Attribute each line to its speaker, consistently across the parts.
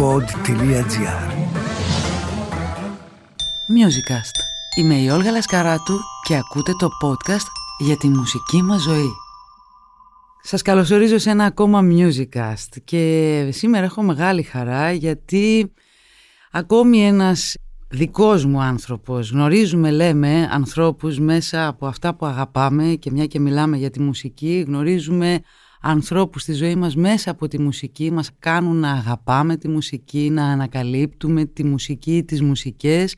Speaker 1: pod.gr
Speaker 2: Musicast. Είμαι η Όλγα Λασκαράτου και ακούτε το podcast για τη μουσική μας ζωή. Σας καλωσορίζω σε ένα ακόμα Musicast και σήμερα έχω μεγάλη χαρά γιατί ακόμη ένας δικός μου άνθρωπος, γνωρίζουμε λέμε ανθρώπους μέσα από αυτά που αγαπάμε και μια και μιλάμε για τη μουσική, γνωρίζουμε ανθρώπους στη ζωή μας μέσα από τη μουσική, μας κάνουν να αγαπάμε τη μουσική, να ανακαλύπτουμε τη μουσική, τις μουσικές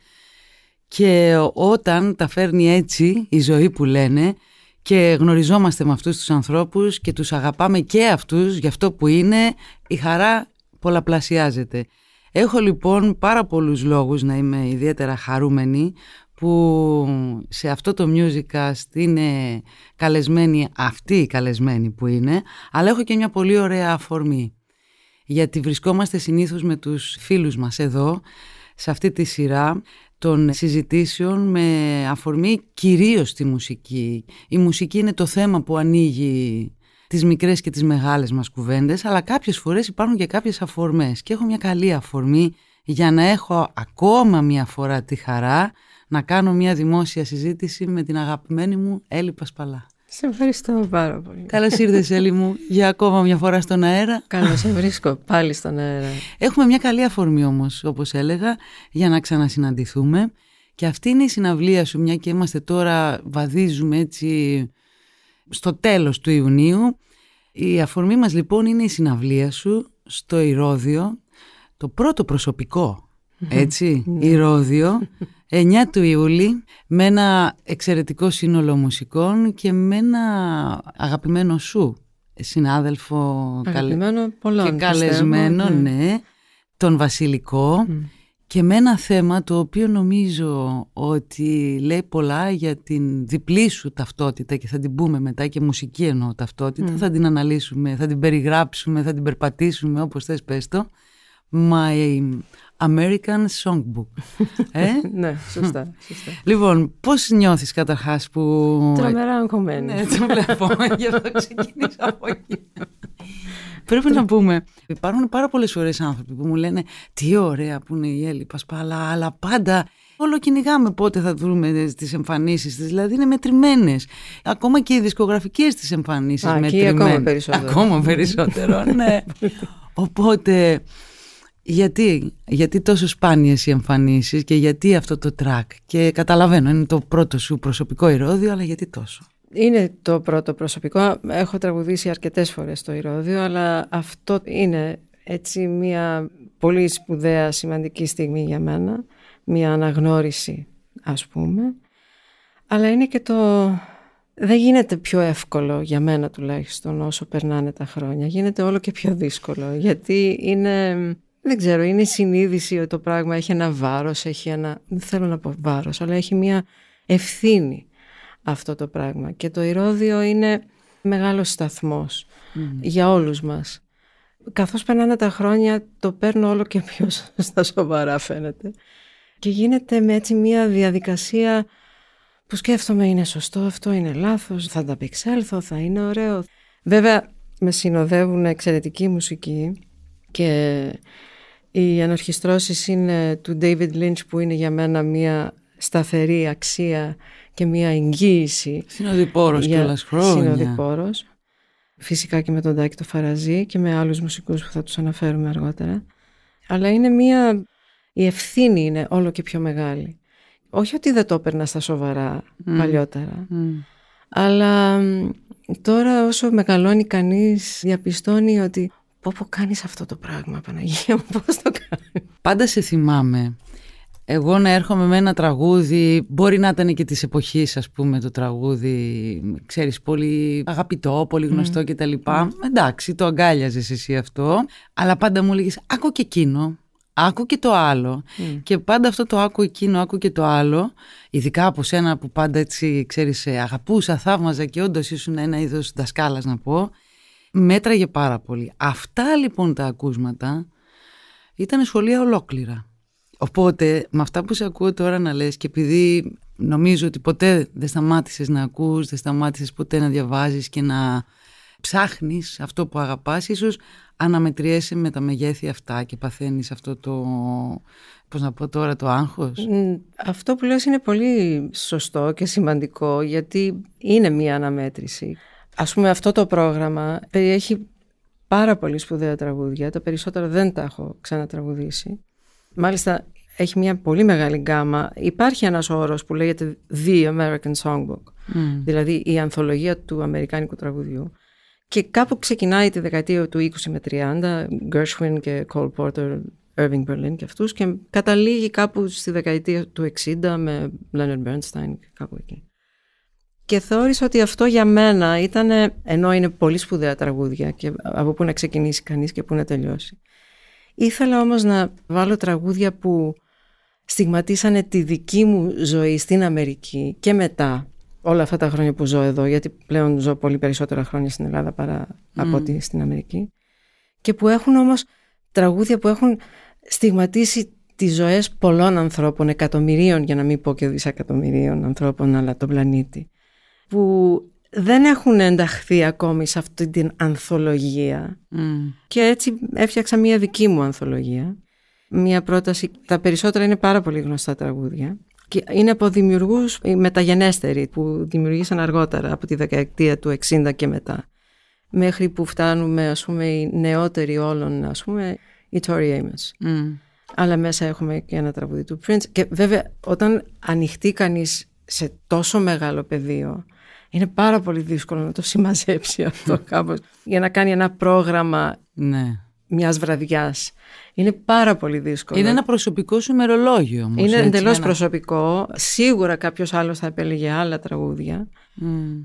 Speaker 2: και όταν τα φέρνει έτσι η ζωή που λένε και γνωριζόμαστε με αυτούς τους ανθρώπους και τους αγαπάμε και αυτούς για αυτό που είναι, η χαρά πολλαπλασιάζεται. Έχω λοιπόν πάρα πολλούς λόγους να είμαι ιδιαίτερα χαρούμενη που σε αυτό το musicast είναι καλεσμένοι αυτοί οι καλεσμένοι που είναι, αλλά έχω και μια πολύ ωραία αφορμή. Γιατί βρισκόμαστε συνήθως με τους φίλους μας εδώ, σε αυτή τη σειρά των συζητήσεων με αφορμή κυρίως τη μουσική. Η μουσική είναι το θέμα που ανοίγει τις μικρές και τις μεγάλες μας κουβέντες, αλλά κάποιες φορές υπάρχουν και κάποιες αφορμές και έχω μια καλή αφορμή για να έχω ακόμα μια φορά τη χαρά να κάνω μια δημόσια συζήτηση με την αγαπημένη μου Έλλη Πασπαλά.
Speaker 3: Σε ευχαριστώ πάρα πολύ.
Speaker 2: Καλώς ήρθες, Έλλη μου, για ακόμα μια φορά στον αέρα.
Speaker 3: Καλώς σε βρίσκω πάλι στον αέρα.
Speaker 2: Έχουμε μια καλή αφορμή όμως, όπως έλεγα, για να ξανασυναντηθούμε. Και αυτή είναι η συναυλία σου, μια και είμαστε τώρα, βαδίζουμε έτσι στο τέλος του Ιουνίου. Η αφορμή μας λοιπόν είναι η συναυλία σου στο Ηρώδιο, το πρώτο προσωπικό, έτσι,
Speaker 3: Ναι.
Speaker 2: Ηρώδιο, 9 του Ιούλη, με ένα εξαιρετικό σύνολο μουσικών και με ένα αγαπημένο σου συνάδελφο καλε-
Speaker 3: Αγαπημένο πολλών.
Speaker 2: και καλεσμένο,
Speaker 3: πιστεύω.
Speaker 2: ναι, τον Βασιλικό
Speaker 3: Μμ.
Speaker 2: και με ένα θέμα το οποίο νομίζω ότι λέει πολλά για την διπλή σου ταυτότητα και θα την πούμε μετά και μουσική εννοώ ταυτότητα, θα την αναλύσουμε, θα την περιγράψουμε, θα την περπατήσουμε όπως θες πες το. My American Songbook. ε;
Speaker 3: Ναι, σωστά. σωστά.
Speaker 2: Λοιπόν, πώς νιώθεις καταρχάς που...
Speaker 3: Τρομερά αγχωμένη.
Speaker 2: Ναι, το βλέπω. Γι' αυτό ξεκινήσω από εκεί. Πρέπει να πούμε, υπάρχουν πάρα πολλές φορέ άνθρωποι που μου λένε Τι ωραία που είναι η Έλλη Πασπάλα, αλλά πάντα όλο κυνηγάμε πότε θα βρούμε τις εμφανίσεις της. Δηλαδή είναι μετρημένες. Ακόμα και οι δισκογραφικές τη εμφανίσεις
Speaker 3: Α, εκεί
Speaker 2: μετρημένες.
Speaker 3: ακόμα περισσότερο.
Speaker 2: Ακόμα περισσότερο, ναι. Οπότε, γιατί, γιατί τόσο σπάνιες οι εμφανίσεις και γιατί αυτό το track; Και καταλαβαίνω είναι το πρώτο σου προσωπικό ηρώδιο αλλά γιατί τόσο;
Speaker 3: Είναι το πρώτο προσωπικό. Έχω τραγουδήσει αρκετές φορές στο Ηρώδιο, αλλά αυτό είναι έτσι μια πολύ σπουδαία σημαντική στιγμή για μένα. Μια αναγνώριση, ας πούμε. Αλλά είναι και το... Δεν γίνεται πιο εύκολο για μένα τουλάχιστον όσο περνάνε τα χρόνια. Γίνεται όλο και πιο δύσκολο. Γιατί είναι... Δεν ξέρω, είναι η συνείδηση ότι το πράγμα έχει ένα βάρος, έχει ένα... Δεν θέλω να πω βάρος, αλλά έχει μια ευθύνη αυτό το πράγμα. Και το ηρώδιο είναι μεγάλος σταθμός για όλους μας. Καθώς περνάνε τα χρόνια το παίρνω όλο και πιο στα σοβαρά φαίνεται. Και γίνεται με έτσι μια διαδικασία που σκέφτομαι είναι σωστό, αυτό είναι λάθος, θα ανταπεξέλθω, θα είναι ωραίο. Βέβαια με συνοδεύουν εξαιρετική μουσική και οι ανορχιστρώσεις είναι του David Lynch που είναι για μένα μια σταθερή αξία και μια εγγύηση
Speaker 2: Συνοδοιπόρος
Speaker 3: για
Speaker 2: κιόλας χρόνια
Speaker 3: συνοδοιπόρος. Φυσικά και με τον Τάκη το Φαραζή και με άλλους μουσικούς που θα τους αναφέρουμε αργότερα. Αλλά είναι μια... Η ευθύνη είναι όλο και πιο μεγάλη. Όχι ότι δεν το έπαιρνα στα σοβαρά παλιότερα.
Speaker 2: Μμ.
Speaker 3: Αλλά μ, τώρα όσο μεγαλώνει κανείς διαπιστώνει ότι πω πω κάνεις αυτό το πράγμα Παναγία μου πώς το κάνεις;
Speaker 2: Πάντα σε θυμάμαι εγώ να έρχομαι με ένα τραγούδι, μπορεί να ήταν και της εποχής ας πούμε το τραγούδι, ξέρεις, πολύ αγαπητό, πολύ γνωστό και τα λοιπά. Εντάξει, το αγκάλιαζες εσύ αυτό, αλλά πάντα μου έλεγες άκου και εκείνο, άκου και το άλλο. Και πάντα αυτό το άκου εκείνο, άκου και το άλλο, ειδικά από σένα που πάντα έτσι, ξέρεις, ε, αγαπούσα, θαύμαζα και όντως ήσουν ένα είδος δασκάλας να πω, μέτραγε πάρα πολύ. Αυτά λοιπόν τα ακούσματα ήταν σχολεία ολόκληρα. Οπότε με αυτά που σε ακούω τώρα να λες και επειδή νομίζω ότι ποτέ δεν σταμάτησες να ακούς, δεν σταμάτησες ποτέ να διαβάζεις και να ψάχνεις αυτό που αγαπάς, ίσως αναμετριέσαι με τα μεγέθη αυτά και παθαίνεις αυτό το, πώς να πω τώρα, το άγχος.
Speaker 3: Αυτό που λες είναι πολύ σωστό και σημαντικό γιατί είναι μία αναμέτρηση. Ας πούμε αυτό το πρόγραμμα περιέχει πάρα πολύ σπουδαία τραγούδια, τα περισσότερα δεν τα έχω ξανατραγουδήσει. Μάλιστα έχει μια πολύ μεγάλη γκάμα. Υπάρχει ένας όρος που λέγεται The American Songbook, δηλαδή η ανθολογία του Αμερικάνικου τραγουδιού. Και κάπου ξεκινάει τη δεκαετία του 20 με 30, Gershwin και Cole Porter, Irving Berlin και αυτούς και καταλήγει κάπου στη δεκαετία του 60 με Leonard Bernstein κάπου εκεί. Και θεώρησα ότι αυτό για μένα ήταν, ενώ είναι πολύ σπουδαία τραγούδια και από πού να ξεκινήσει κανείς και πού να τελειώσει. Ήθελα όμως να βάλω τραγούδια που στιγματίσανε τη δική μου ζωή στην Αμερική και μετά όλα αυτά τα χρόνια που ζω εδώ, γιατί πλέον ζω πολύ περισσότερα χρόνια στην Ελλάδα παρά από ότι στην Αμερική και που έχουν όμως τραγούδια που έχουν στιγματίσει τις ζωές πολλών ανθρώπων, εκατομμυρίων για να μην πω και δισεκατομμυρίων ανθρώπων αλλά τον πλανήτη που δεν έχουν ενταχθεί ακόμη σε αυτή την ανθολογία. Και έτσι έφτιαξα μια δική μου ανθολογία. Μια πρόταση, τα περισσότερα είναι πάρα πολύ γνωστά τραγούδια και είναι από δημιουργούς μεταγενέστεροι που δημιουργήσαν αργότερα από τη δεκαετία του 60 και μετά. Μέχρι που φτάνουμε ας πούμε οι νεότεροι όλων ας πούμε η Tori Amos. Αλλά μέσα έχουμε και ένα τραγούδι του Prince. Και βέβαια όταν ανοιχτεί κανείς σε τόσο μεγάλο πεδίο είναι πάρα πολύ δύσκολο να το συμμαζέψει αυτό κάπως για να κάνει ένα πρόγραμμα
Speaker 2: ναι.
Speaker 3: μιας βραδιάς. Είναι πάρα πολύ δύσκολο.
Speaker 2: Είναι ένα προσωπικό σου μερολόγιο όμως.
Speaker 3: Είναι εντελώς προσωπικό. Σίγουρα κάποιος άλλος θα επέλεγε άλλα τραγούδια.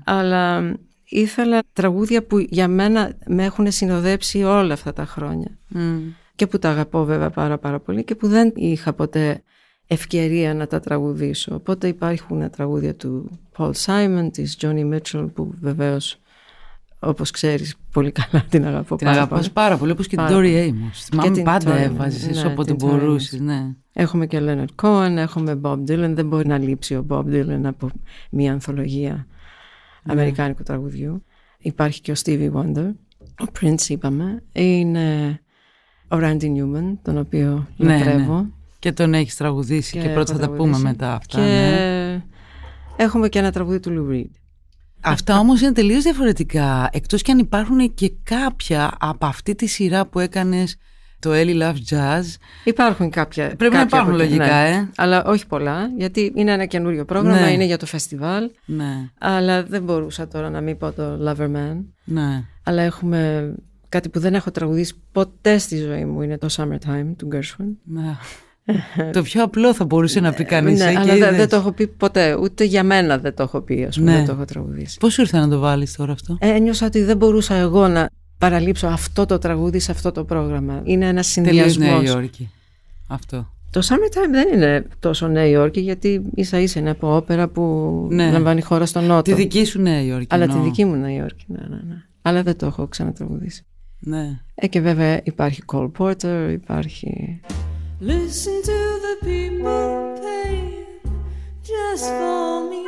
Speaker 3: Αλλά ήθελα τραγούδια που για μένα με έχουν συνοδέψει όλα αυτά τα χρόνια. Και που τα αγαπώ βέβαια πάρα πάρα πολύ και που δεν είχα ποτέ ευκαιρία να τα τραγουδήσω. Οπότε υπάρχουν τραγούδια του Paul Simon, της Johnny Mitchell που βεβαίως όπως ξέρεις πολύ καλά την αγαπώ
Speaker 2: την
Speaker 3: πάρα
Speaker 2: αγαπάς
Speaker 3: πολύ.
Speaker 2: πάρα πολύ όπως και, την Dory Amos. Θυμάμαι πάντα έβαζες ναι, όποτε μπορούσες. Ναι.
Speaker 3: Έχουμε και Leonard Cohen, έχουμε Bob Dylan. Δεν μπορεί να λείψει ο Bob Dylan από μια ανθολογία ναι. αμερικάνικου τραγουδιού. Υπάρχει και ο Stevie Wonder. Ο Prince είπαμε. Είναι ο Randy Newman, τον οποίο ναι, λατρεύω. Ναι.
Speaker 2: Και τον έχεις τραγουδήσει και, και πρώτα θα τα πούμε μετά αυτά.
Speaker 3: Και
Speaker 2: ναι.
Speaker 3: έχουμε και ένα τραγούδι του Lou Reed.
Speaker 2: Αυτά όμως είναι τελείως διαφορετικά. Εκτός και αν υπάρχουν και κάποια από αυτή τη σειρά που έκανες το Ellie Love Jazz.
Speaker 3: Υπάρχουν κάποια.
Speaker 2: Πρέπει
Speaker 3: κάποια
Speaker 2: να υπάρχουν λογικά,
Speaker 3: ναι.
Speaker 2: ε.
Speaker 3: Αλλά όχι πολλά, γιατί είναι ένα καινούριο πρόγραμμα,
Speaker 2: Ναι.
Speaker 3: είναι για το φεστιβάλ.
Speaker 2: Ναι,
Speaker 3: Αλλά δεν μπορούσα τώρα να μην πω το Loverman.
Speaker 2: ναι.
Speaker 3: Αλλά έχουμε κάτι που δεν έχω τραγουδήσει ποτέ στη ζωή μου, είναι το Summertime του Gershwin.
Speaker 2: ναι. Το πιο απλό θα μπορούσε να πει κανείς.
Speaker 3: ναι,
Speaker 2: ε, και
Speaker 3: αλλά δεν,
Speaker 2: είδες.
Speaker 3: δεν το έχω πει ποτέ. Ούτε για μένα δεν το έχω πει, ας πούμε.
Speaker 2: Ναι.
Speaker 3: Δεν το έχω τραγουδήσει.
Speaker 2: Πώς σου ήρθε να το βάλεις τώρα αυτό;
Speaker 3: Ε, ένιωσα ότι δεν μπορούσα εγώ να παραλείψω αυτό το τραγούδι σε αυτό το πρόγραμμα. Είναι ένας
Speaker 2: Τελείως Νέα
Speaker 3: συνδυασμός.
Speaker 2: Υόρκη. Αυτό.
Speaker 3: Το Summertime δεν είναι τόσο Νέα Υόρκη, γιατί ίσα ίσα είναι από όπερα που
Speaker 2: Ναι.
Speaker 3: λαμβάνει χώρα στο Νότο.
Speaker 2: Τη δική σου Νέα Υόρκη.
Speaker 3: Αλλά
Speaker 2: εννοώ.
Speaker 3: τη δική μου Νέα Υόρκη, ναι, ναι, ναι. Αλλά δεν το έχω ξανατραγουδήσει.
Speaker 2: Ναι.
Speaker 3: Ε, και βέβαια υπάρχει Cole Porter, υπάρχει...
Speaker 1: Listen to the people paying just for me.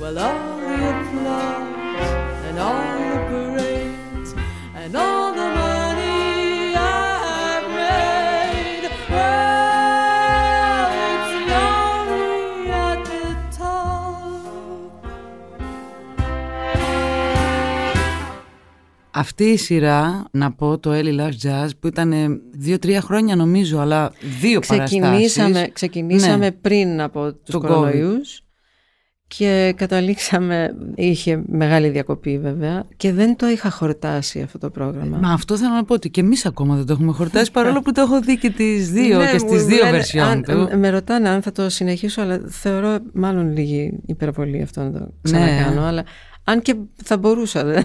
Speaker 1: Well, all
Speaker 2: Αυτή η σειρά, να πω, το Ellie Loves Jazz, που ήταν δύο-τρία χρόνια νομίζω, αλλά δύο
Speaker 3: Ξεκινήσαμε,
Speaker 2: παραστάσεις.
Speaker 3: ξεκινήσαμε
Speaker 2: Ναι.
Speaker 3: πριν από τους
Speaker 2: Τον
Speaker 3: κορονοϊούς και καταλήξαμε, είχε μεγάλη διακοπή βέβαια και δεν το είχα χορτάσει αυτό το πρόγραμμα.
Speaker 2: Μα αυτό θέλω να πω ότι και εμείς ακόμα δεν το έχουμε χορτάσει, παρόλο που το έχω δει και τις δύο
Speaker 3: Ναι,
Speaker 2: και στις
Speaker 3: μου
Speaker 2: δύο
Speaker 3: λένε,
Speaker 2: version
Speaker 3: αν-
Speaker 2: του.
Speaker 3: Με ρωτάνε αν θα το συνεχίσω, αλλά θεωρώ μάλλον λίγη υπερβολή αυτό να το ξανακάνω.
Speaker 2: Ναι.
Speaker 3: Αλλά αν και θα μπορούσα. δε.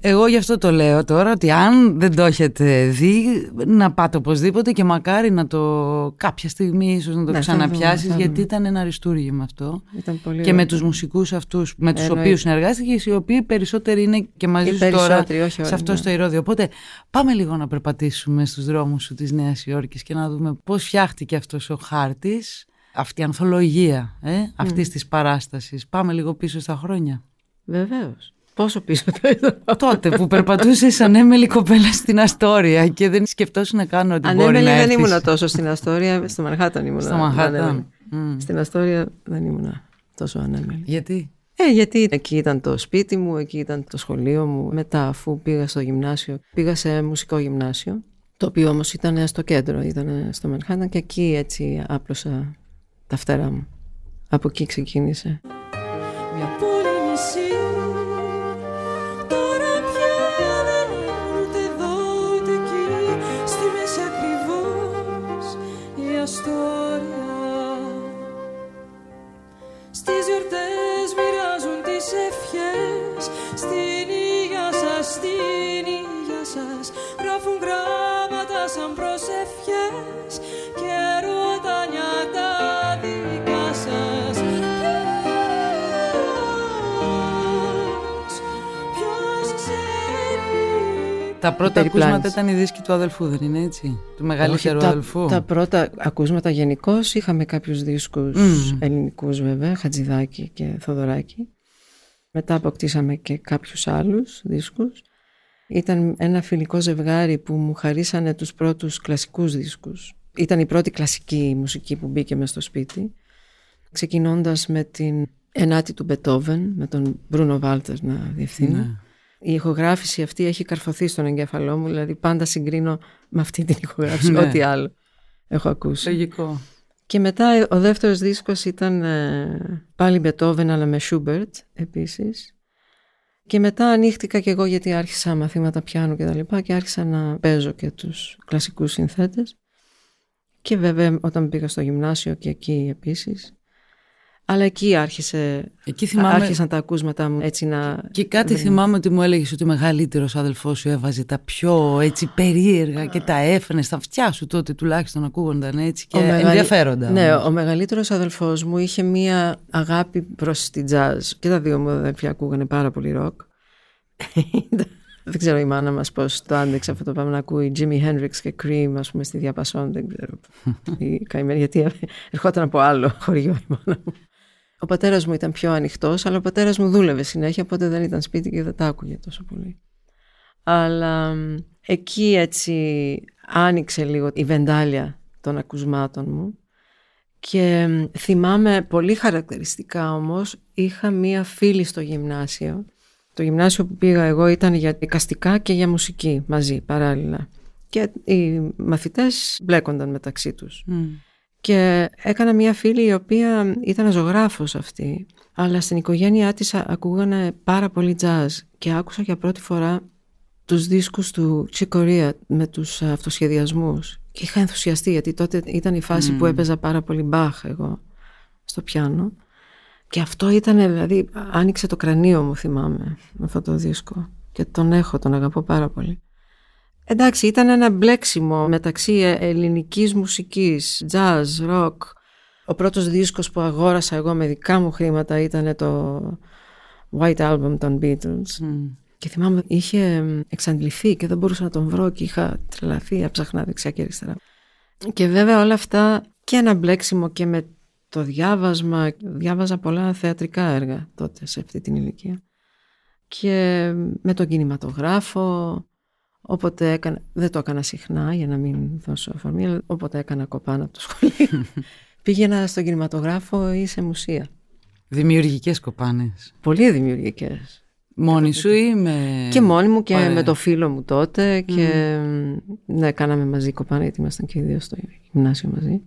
Speaker 2: Εγώ γι' αυτό το λέω τώρα ότι αν δεν το έχετε δει να πάτε οπωσδήποτε και μακάρι να το κάποια στιγμή ίσως να το
Speaker 3: Ναι, θα
Speaker 2: ξαναπιάσεις
Speaker 3: δούμε, θα
Speaker 2: γιατί
Speaker 3: δούμε.
Speaker 2: ήταν ένα αριστούργημα αυτό
Speaker 3: Ήταν πολύ
Speaker 2: και με
Speaker 3: ωραίο.
Speaker 2: τους μουσικούς αυτούς με τους
Speaker 3: Εννοείται.
Speaker 2: οποίους συνεργάστηκες οι οποίοι περισσότεροι είναι και μαζί
Speaker 3: Οι
Speaker 2: σου τώρα
Speaker 3: περισσότεροι, όχι όλοι,
Speaker 2: σε αυτό
Speaker 3: ναι.
Speaker 2: στο ηρώδιο οπότε πάμε λίγο να περπατήσουμε στους δρόμους σου της Νέας Υόρκης και να δούμε πώς φτιάχτηκε αυτός ο χάρτης αυτή η ανθολογία ε, αυτής της παράστασης. Πάμε λίγο πίσω στα χρόνια.
Speaker 3: Βεβαίως. Πόσο πίσω το είδα.
Speaker 2: Τότε που περπατούσε ανέμελη κοπέλα στην Αστόρια και δεν σκεφτόσουν να κάνω ότι μπορεί
Speaker 3: Ανέμελη
Speaker 2: να
Speaker 3: δεν
Speaker 2: έρθεις.
Speaker 3: ήμουν τόσο στην Αστόρια, στο Μανχάταν ήμουν.
Speaker 2: Στο Μανχάταν.
Speaker 3: ανέμελη.
Speaker 2: Μμ.
Speaker 3: Στην Αστόρια δεν ήμουν τόσο ανέμελη.
Speaker 2: Γιατί;
Speaker 3: Ε, γιατί εκεί ήταν το σπίτι μου, εκεί ήταν το σχολείο μου. Μετά, αφού πήγα στο γυμνάσιο, πήγα σε μουσικό γυμνάσιο, το οποίο όμως ήταν στο κέντρο, ήταν στο Μανχάταν και εκεί έτσι άπλωσα τα φτερά μου. Από εκεί ξεκίνησε.
Speaker 1: Γράφουν γράμματα σαν προσευχές Και ρωτάνια τα δικά σας Ποιος, ποιος ξέρει
Speaker 2: Τα πρώτα
Speaker 3: Περιπλάνης.
Speaker 2: ακούσματα ήταν οι δίσκοι του αδελφού, δεν είναι έτσι; Του μεγαλύτερου
Speaker 3: Όχι, τα,
Speaker 2: αδελφού.
Speaker 3: Τα πρώτα ακούσματα γενικώ είχαμε κάποιους δίσκους
Speaker 2: Μμμ.
Speaker 3: ελληνικούς βέβαια, Χατζηδάκη και Θοδωράκη. Μετά αποκτήσαμε και κάποιους άλλους δίσκους. Ήταν ένα φιλικό ζευγάρι που μου χαρίσανε τους πρώτους κλασικούς δίσκους. Ήταν η πρώτη κλασική μουσική που μπήκε μες στο σπίτι. Ξεκινώντας με την ενάτη του Μπετόβεν, με τον Μπρούνο Βάλτερ να διευθύνει.
Speaker 2: Ναι.
Speaker 3: Η ηχογράφηση αυτή έχει καρφωθεί στον εγκέφαλό μου, δηλαδή πάντα συγκρίνω με αυτή την ηχογράφηση,
Speaker 2: Ναι.
Speaker 3: ό,τι άλλο έχω ακούσει.
Speaker 2: Λογικό.
Speaker 3: Και μετά ο δεύτερος δίσκος ήταν ε, πάλι Μπετόβεν αλλά με Σούμπερτ επίσης. Και μετά ανοίχτηκα και εγώ γιατί άρχισα μαθήματα πιάνου και τα λοιπά και άρχισα να παίζω και τους κλασικούς συνθέτες. Και βέβαια όταν πήγα στο γυμνάσιο και εκεί επίσης. Αλλά εκεί άρχισε,
Speaker 2: Εκεί θυμάμαι.
Speaker 3: άρχισαν τα ακούσματά μου έτσι να...
Speaker 2: Και κάτι θυμάμαι ότι μου έλεγες ότι ο μεγαλύτερος αδελφός σου έβαζε τα πιο έτσι περίεργα και τα έφερνες στα αυτιά σου τότε τουλάχιστον ακούγονταν έτσι και
Speaker 3: Ο μεγαλ-
Speaker 2: ενδιαφέροντα.
Speaker 3: Ναι,
Speaker 2: όμως.
Speaker 3: ο μεγαλύτερος αδελφός μου είχε μία αγάπη προς τη jazz. Και τα δύο μου αδελφιά ακούγανε πάρα πολύ ροκ. δεν ξέρω η μάνα μας πώς το άντεξε αυτό το πάμε να ακούει Jimi Hendrix και Cream ας πούμε στη διαπασόν δεν ξέρω η καημένη γιατί ερχόταν από άλλο χωριό η μάνα μου ο πατέρας μου ήταν πιο ανοιχτός αλλά ο πατέρας μου δούλευε συνέχεια οπότε δεν ήταν σπίτι και δεν τα άκουγε τόσο πολύ. Αλλά μ, εκεί έτσι άνοιξε λίγο η βεντάλια των ακουσμάτων μου και μ, θυμάμαι πολύ χαρακτηριστικά όμως είχα μία φίλη στο γυμνάσιο. Το γυμνάσιο που πήγα εγώ ήταν για εικαστικά και για μουσική μαζί παράλληλα. Και οι μαθητές μπλέκονταν μεταξύ τους.
Speaker 2: Μμ.
Speaker 3: Και έκανα μια φίλη η οποία ήταν ζωγράφος αυτή αλλά στην οικογένειά της α- ακούγανε πάρα πολύ jazz και άκουσα για πρώτη φορά τους δίσκους του Chick Corea με τους αυτοσχεδιασμούς. Και είχα ενθουσιαστεί γιατί τότε ήταν η φάση που έπαιζα πάρα πολύ μπαχ εγώ στο πιάνο. Και αυτό ήταν δηλαδή άνοιξε το κρανίο μου θυμάμαι με αυτό το δίσκο. Και τον έχω, τον αγαπώ πάρα πολύ Εντάξει, ήταν ένα μπλέξιμο μεταξύ ε, ελληνικής μουσικής, jazz, rock. Ο πρώτος δίσκος που αγόρασα εγώ με δικά μου χρήματα ήταν το White Album των Beatles.
Speaker 2: Μμ.
Speaker 3: Και θυμάμαι είχε εμ, εξαντληθεί και δεν μπορούσα να τον βρω και είχα τρελαθεί, έψαχνα δεξιά και αριστερά. Και βέβαια όλα αυτά και ένα μπλέξιμο και με το διάβασμα. Διάβαζα πολλά θεατρικά έργα τότε σε αυτή την ηλικία. Και με τον κινηματογράφο, όποτε έκανα, δεν το έκανα συχνά για να μην δώσω αφορμή, αλλά όποτε έκανα κοπάνα από το σχολείο, πήγαινα στον κινηματογράφο ή σε μουσεία.
Speaker 2: Δημιουργικές κοπάνες.
Speaker 3: Πολύ δημιουργικές.
Speaker 2: Μόνη σου ή με...
Speaker 3: Και μόνη μου και
Speaker 2: Ωραία.
Speaker 3: με το φίλο μου τότε και ναι, κάναμε μαζί κοπάνα γιατί ήμασταν και οι δύο στο γυμνάσιο μαζί.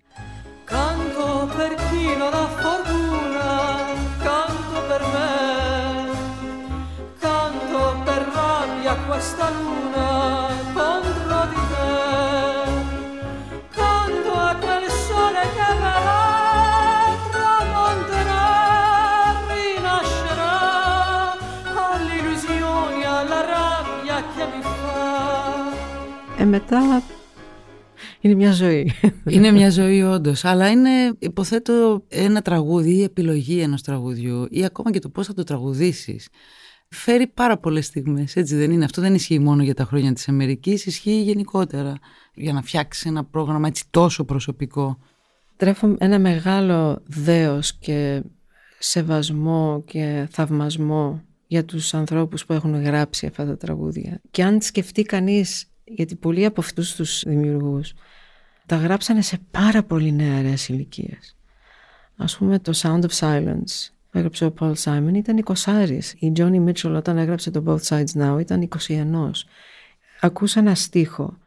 Speaker 3: Μετά είναι μια ζωή.
Speaker 2: Είναι μια ζωή όντως, αλλά είναι υποθέτω ένα τραγούδι ή η επιλογή ενός τραγουδιού ή ακόμα και το πώς θα το τραγουδήσεις. Φέρει πάρα πολλές στιγμές, έτσι δεν είναι. Αυτό δεν ισχύει μόνο για τα χρόνια της Αμερικής, ισχύει γενικότερα για να φτιάξεις ένα πρόγραμμα έτσι τόσο προσωπικό.
Speaker 3: τρέφω ένα μεγάλο δέος και σεβασμό και θαυμασμό για τους ανθρώπους που έχουν γράψει αυτά τα τραγούδια. Και αν σκεφτεί κανείς, γιατί πολλοί από αυτούς τους δημιουργούς τα γράψανε σε πάρα πολύ νεαρές ηλικίες. Ας πούμε το Sound of Silence που έγραψε ο Paul Simon ήταν 20 Η Johnny Mitchell όταν έγραψε το Both Sides Now ήταν 21. Ακούσα ένα στίχο.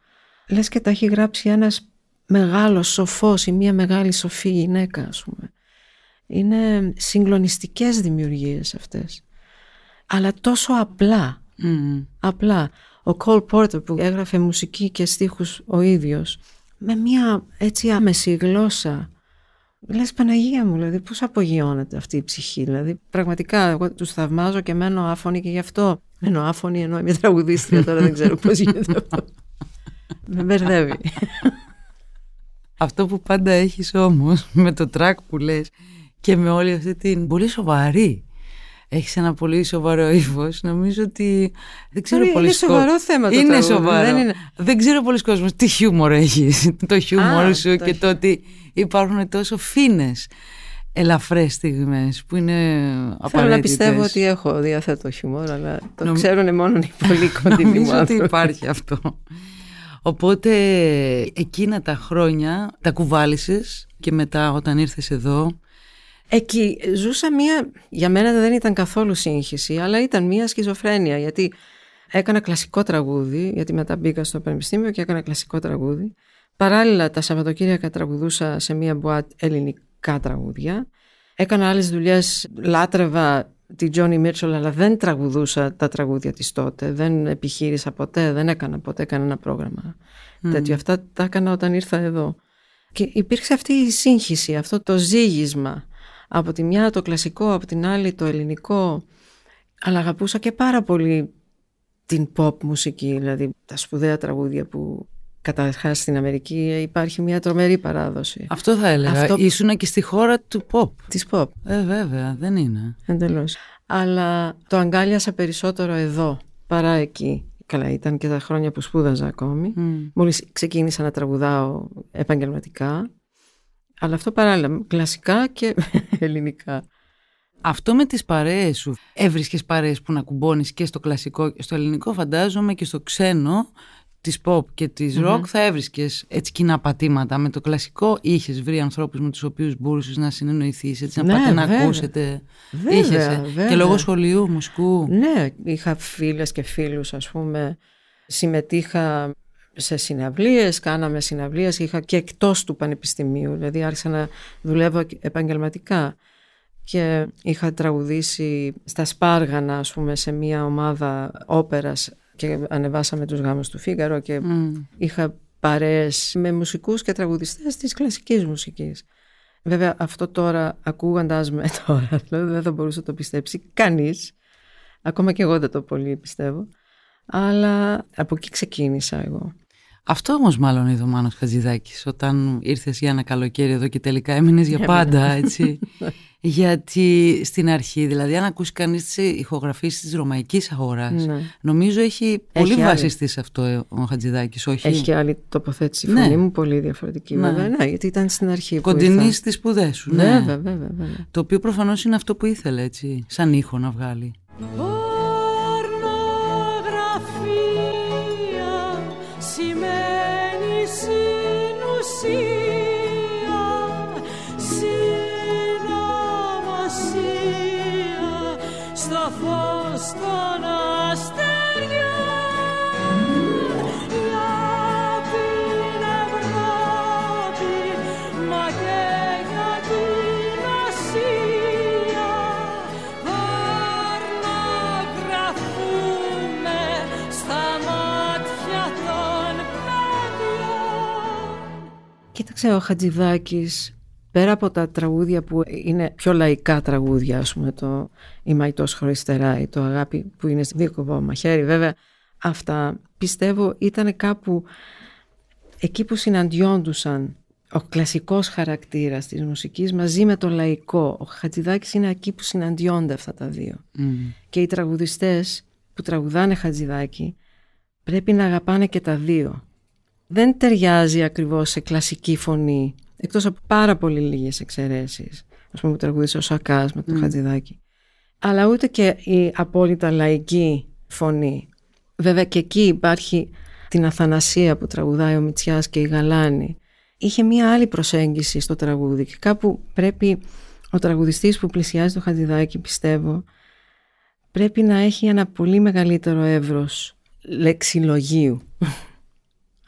Speaker 3: Λες και τα έχει γράψει ένας μεγάλος σοφός ή μια μεγάλη σοφή γυναίκα ας πούμε. Είναι συγκλονιστικές δημιουργίες αυτές. Αλλά τόσο απλά. Απλά. Ο Cole Porter που έγραφε μουσική και στίχους ο ίδιος με μια έτσι άμεση γλώσσα. Λες Παναγία μου, δηλαδή πώς απογειώνεται αυτή η ψυχή. Δηλαδή πραγματικά εγώ τους θαυμάζω και μένω άφωνη και γι' αυτό. Μένω άφωνη ενώ είμαι τραγουδίστρια τώρα δεν ξέρω πώς γίνεται αυτό. με μπερδεύει.
Speaker 2: Αυτό που πάντα έχεις όμως με το track που λες και με όλη αυτή την πολύ σοβαρή έχεις ένα πολύ σοβαρό ύφος. Νομίζω ότι δεν ξέρω
Speaker 3: πολύ Είναι σοβαρό θέμα το Είναι τραγούδι,
Speaker 2: σοβαρό. Δεν, είναι... δεν ξέρω πολλοί κόσμος τι χιούμορ έχεις. το χιούμορ σου και το ότι υπάρχουν τόσο φίνες ελαφρές στιγμές που είναι απαραίτητες. Θέλω
Speaker 3: να πιστεύω ότι έχω διαθέτω χιούμορ αλλά το Νομ... ξέρουν μόνο οι πολύ κοντινοί μου
Speaker 2: Νομίζω ότι υπάρχει αυτό. Οπότε εκείνα τα χρόνια τα κουβάλισες και μετά όταν ήρθες εδώ
Speaker 3: Εκεί ζούσα μία, για μένα δεν ήταν καθόλου σύγχυση, αλλά ήταν μία σχιζοφρένεια, γιατί έκανα κλασικό τραγούδι, γιατί μετά μπήκα στο πανεπιστήμιο και έκανα κλασικό τραγούδι. Παράλληλα τα Σαββατοκύριακα τραγουδούσα σε μία μπουάτ ελληνικά τραγούδια. Έκανα άλλες δουλειές, λάτρευα τη Τζόνι Μίρτσολ, αλλά δεν τραγουδούσα τα τραγούδια της τότε. Δεν επιχείρησα ποτέ, δεν έκανα ποτέ κανένα πρόγραμμα mm. τέτοιο. Αυτά τα έκανα όταν ήρθα εδώ. Και υπήρξε αυτή η σύγχυση, αυτό το ζήγισμα από τη μια το κλασικό, από την άλλη το ελληνικό. Αλλά αγαπούσα και πάρα πολύ την pop μουσική, δηλαδή τα σπουδαία τραγούδια που καταρχάς στην Αμερική υπάρχει μια τρομερή παράδοση.
Speaker 2: Αυτό θα έλεγα. Αυτό... Ήσουνα και στη χώρα του pop.
Speaker 3: Της pop.
Speaker 2: Ε, βέβαια, δεν είναι.
Speaker 3: Εντελώς. Αλλά το αγκάλιασα περισσότερο εδώ παρά εκεί. Καλά, ήταν και τα χρόνια που σπούδαζα ακόμη. Mm. Μόλις ξεκίνησα να τραγουδάω επαγγελματικά. Αλλά αυτό παράλληλα, κλασικά και ελληνικά.
Speaker 2: Αυτό με τις παρέες σου, έβρισκες παρέες που να κουμπώνεις και στο κλασικό, στο ελληνικό φαντάζομαι και στο ξένο της pop και της rock θα έβρισκες έτσι κοινά πατήματα. Με το κλασικό είχες βρει ανθρώπους με τους οποίους μπορούσες να συνεννοηθείς, έτσι να ναι, πάτε να ακούσετε.
Speaker 3: Βέβαια, είχες, ε; βέβαια.
Speaker 2: Και λόγω σχολείου, μουσικού.
Speaker 3: Ναι, είχα φίλες και φίλους ας πούμε. Συμμετείχα σε συναυλίες, κάναμε συναυλίες, είχα και εκτός του πανεπιστημίου, δηλαδή άρχισα να δουλεύω επαγγελματικά και είχα τραγουδήσει στα Σπάργανα, ας πούμε, σε μια ομάδα όπερας και ανεβάσαμε τους γάμους του Φίγαρο και είχα παρέες με μουσικούς και τραγουδιστές της κλασικής μουσικής. Βέβαια αυτό τώρα ακούγοντας με τώρα δηλαδή δεν θα μπορούσε να το πιστέψει κανείς. Ακόμα και εγώ δεν το πολύ πιστεύω. Αλλά από εκεί ξεκίνησα εγώ.
Speaker 2: Αυτό όμως μάλλον είδε ο Μάνος Χατζηδάκης όταν ήρθες για ένα καλοκαίρι εδώ και τελικά έμεινες για πάντα έτσι. Γιατί στην αρχή, δηλαδή αν ακούσει κανείς τις ηχογραφίες της ρωμαϊκής αγοράς ναι. νομίζω έχει, πολύ βασιστείς σε αυτό ο Χατζηδάκης, όχι;
Speaker 3: Έχει και άλλη τοποθέτηση ναι. φωνή μου, πολύ διαφορετική ναι. βέβαια, ναι, γιατί ήταν στην αρχή
Speaker 2: Κοντινή στις σπουδές σου,
Speaker 3: ναι. Βέβαια, βέβαια, βέβαια.
Speaker 2: Το οποίο προφανώς είναι αυτό που ήθελε έτσι, σαν ήχο να βγάλει.
Speaker 3: Κοίταξε ο Χατζηδάκης πέρα από τα τραγούδια που είναι πιο λαϊκά τραγούδια ας πούμε το «Η Μαϊτός χωρίς ή το «Αγάπη» που είναι δίκοπο μαχαίρι βέβαια αυτά πιστεύω ήταν κάπου εκεί που συναντιόντουσαν ο κλασικός χαρακτήρας της μουσικής μαζί με το λαϊκό. Ο Χατζηδάκης είναι εκεί που συναντιόνται αυτά τα δύο. Και οι τραγουδιστές που τραγουδάνε Χατζηδάκη πρέπει να αγαπάνε και τα δύο δεν ταιριάζει ακριβώς σε κλασική φωνή εκτός από πάρα πολύ λίγες εξαιρέσεις, ας πούμε που τραγουδίσε ο Σακάς με τον mm. Χατζηδάκη, αλλά ούτε και η απόλυτα λαϊκή φωνή. Βέβαια και εκεί υπάρχει την Αθανασία που τραγουδάει ο Μητσιάς και η Γαλάνη. Είχε μία άλλη προσέγγιση στο τραγούδι και κάπου πρέπει ο τραγουδιστής που πλησιάζει το Χατζηδάκη πιστεύω πρέπει να έχει ένα πολύ μεγαλύτερο εύρος λεξιλογίου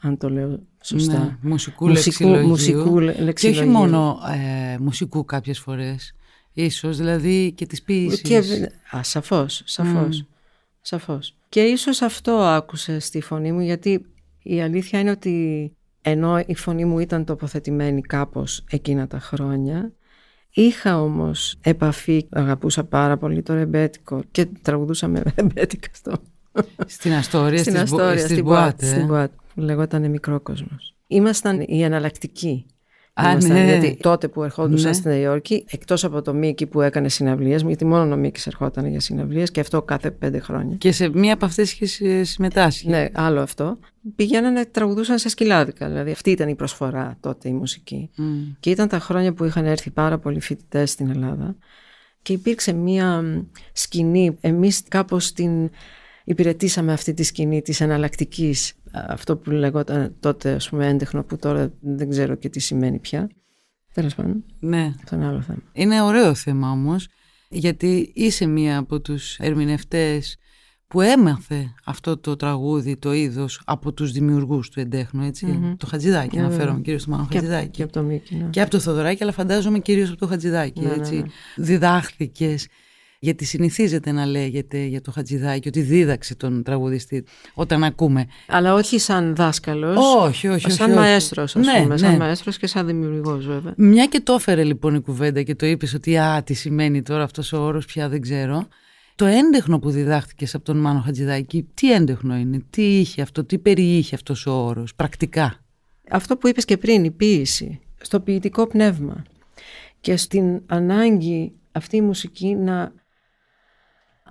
Speaker 3: αν το λέω σωστά. Ναι,
Speaker 2: μουσικού, λεξιλογίου. Μουσικού λεξιλογίου. Και όχι μόνο ε, μουσικού κάποιες φορές. Ίσως, δηλαδή και της ποίησης. Και,
Speaker 3: α, σαφώς, σαφώς, σαφώς. Και ίσως αυτό άκουσε στη φωνή μου, γιατί η αλήθεια είναι ότι ενώ η φωνή μου ήταν τοποθετημένη κάπως εκείνα τα χρόνια, είχα όμως επαφή, αγαπούσα πάρα πολύ το ρεμπέτικο και τραγουδούσα με ρεμπέτικα στο...
Speaker 2: Στην Αστόρια, στην Αστόρια, στις στην Μπουάτ,
Speaker 3: στην Μπουάτ, λεγόταν μικρό κόσμος. Ήμασταν οι εναλλακτικοί Α, ναι. Γιατί τότε που ερχόντουσαν ναι. στη Νέα Υόρκη, εκτός από το Μίκη που έκανε συναυλίες, γιατί μόνο ο Μίκης ερχόταν για συναυλίες και αυτό κάθε πέντε χρόνια.
Speaker 2: Και σε μία από αυτές είχες συμμετάσχει.
Speaker 3: Ναι, άλλο αυτό. Πηγαίνανε, τραγουδούσαν σε σκυλάδικα. Δηλαδή αυτή ήταν η προσφορά τότε η μουσική. Mm. Και ήταν τα χρόνια που είχαν έρθει πάρα πολλοί φοιτητές στην Ελλάδα. Και υπήρξε μία σκηνή. Εμείς κάπως την υπηρετήσαμε αυτή τη σκηνή της εναλλακτικής αυτό που λεγόταν τότε ας πούμε έντεχνο που τώρα δεν ξέρω και τι σημαίνει πια. Τέλος πάντων.
Speaker 2: Ναι.
Speaker 3: Αυτό είναι άλλο θέμα.
Speaker 2: Είναι ωραίο θέμα όμως, γιατί είσαι μία από τους ερμηνευτές που έμαθε αυτό το τραγούδι, το είδος από τους δημιουργούς του εντέχνου, έτσι. Το Χατζηδάκι, yeah, ναι, αναφέρομαι κυρίω στο Μάνο Χατζηδάκι.
Speaker 3: Και από το Μίκη. Ναι.
Speaker 2: Και από το Θοδωράκι, αλλά φαντάζομαι κυρίως από το Χατζηδάκι. Ναι, έτσι. Ναι, Διδάχθηκες γιατί συνηθίζεται να λέγεται για το Χατζηδάκι ότι δίδαξε τον τραγουδιστή όταν ακούμε.
Speaker 3: Αλλά όχι σαν δάσκαλος.
Speaker 2: Όχι, όχι.
Speaker 3: Σαν
Speaker 2: όχι,
Speaker 3: μαέστρος, ας ναι, πούμε. Ναι. Σαν μαέστρος και σαν δημιουργός, βέβαια.
Speaker 2: Μια και το έφερε λοιπόν η κουβέντα και το είπες ότι Α, τι σημαίνει τώρα αυτός ο όρος, πια δεν ξέρω. Το έντεχνο που διδάχθηκε από τον Μάνο Χατζηδάκη, τι έντεχνο είναι, τι είχε αυτό, τι περιείχε αυτός ο όρος, πρακτικά;
Speaker 3: Αυτό που είπες και πριν, η ποίηση, στο ποιητικό πνεύμα και στην ανάγκη αυτή η μουσική να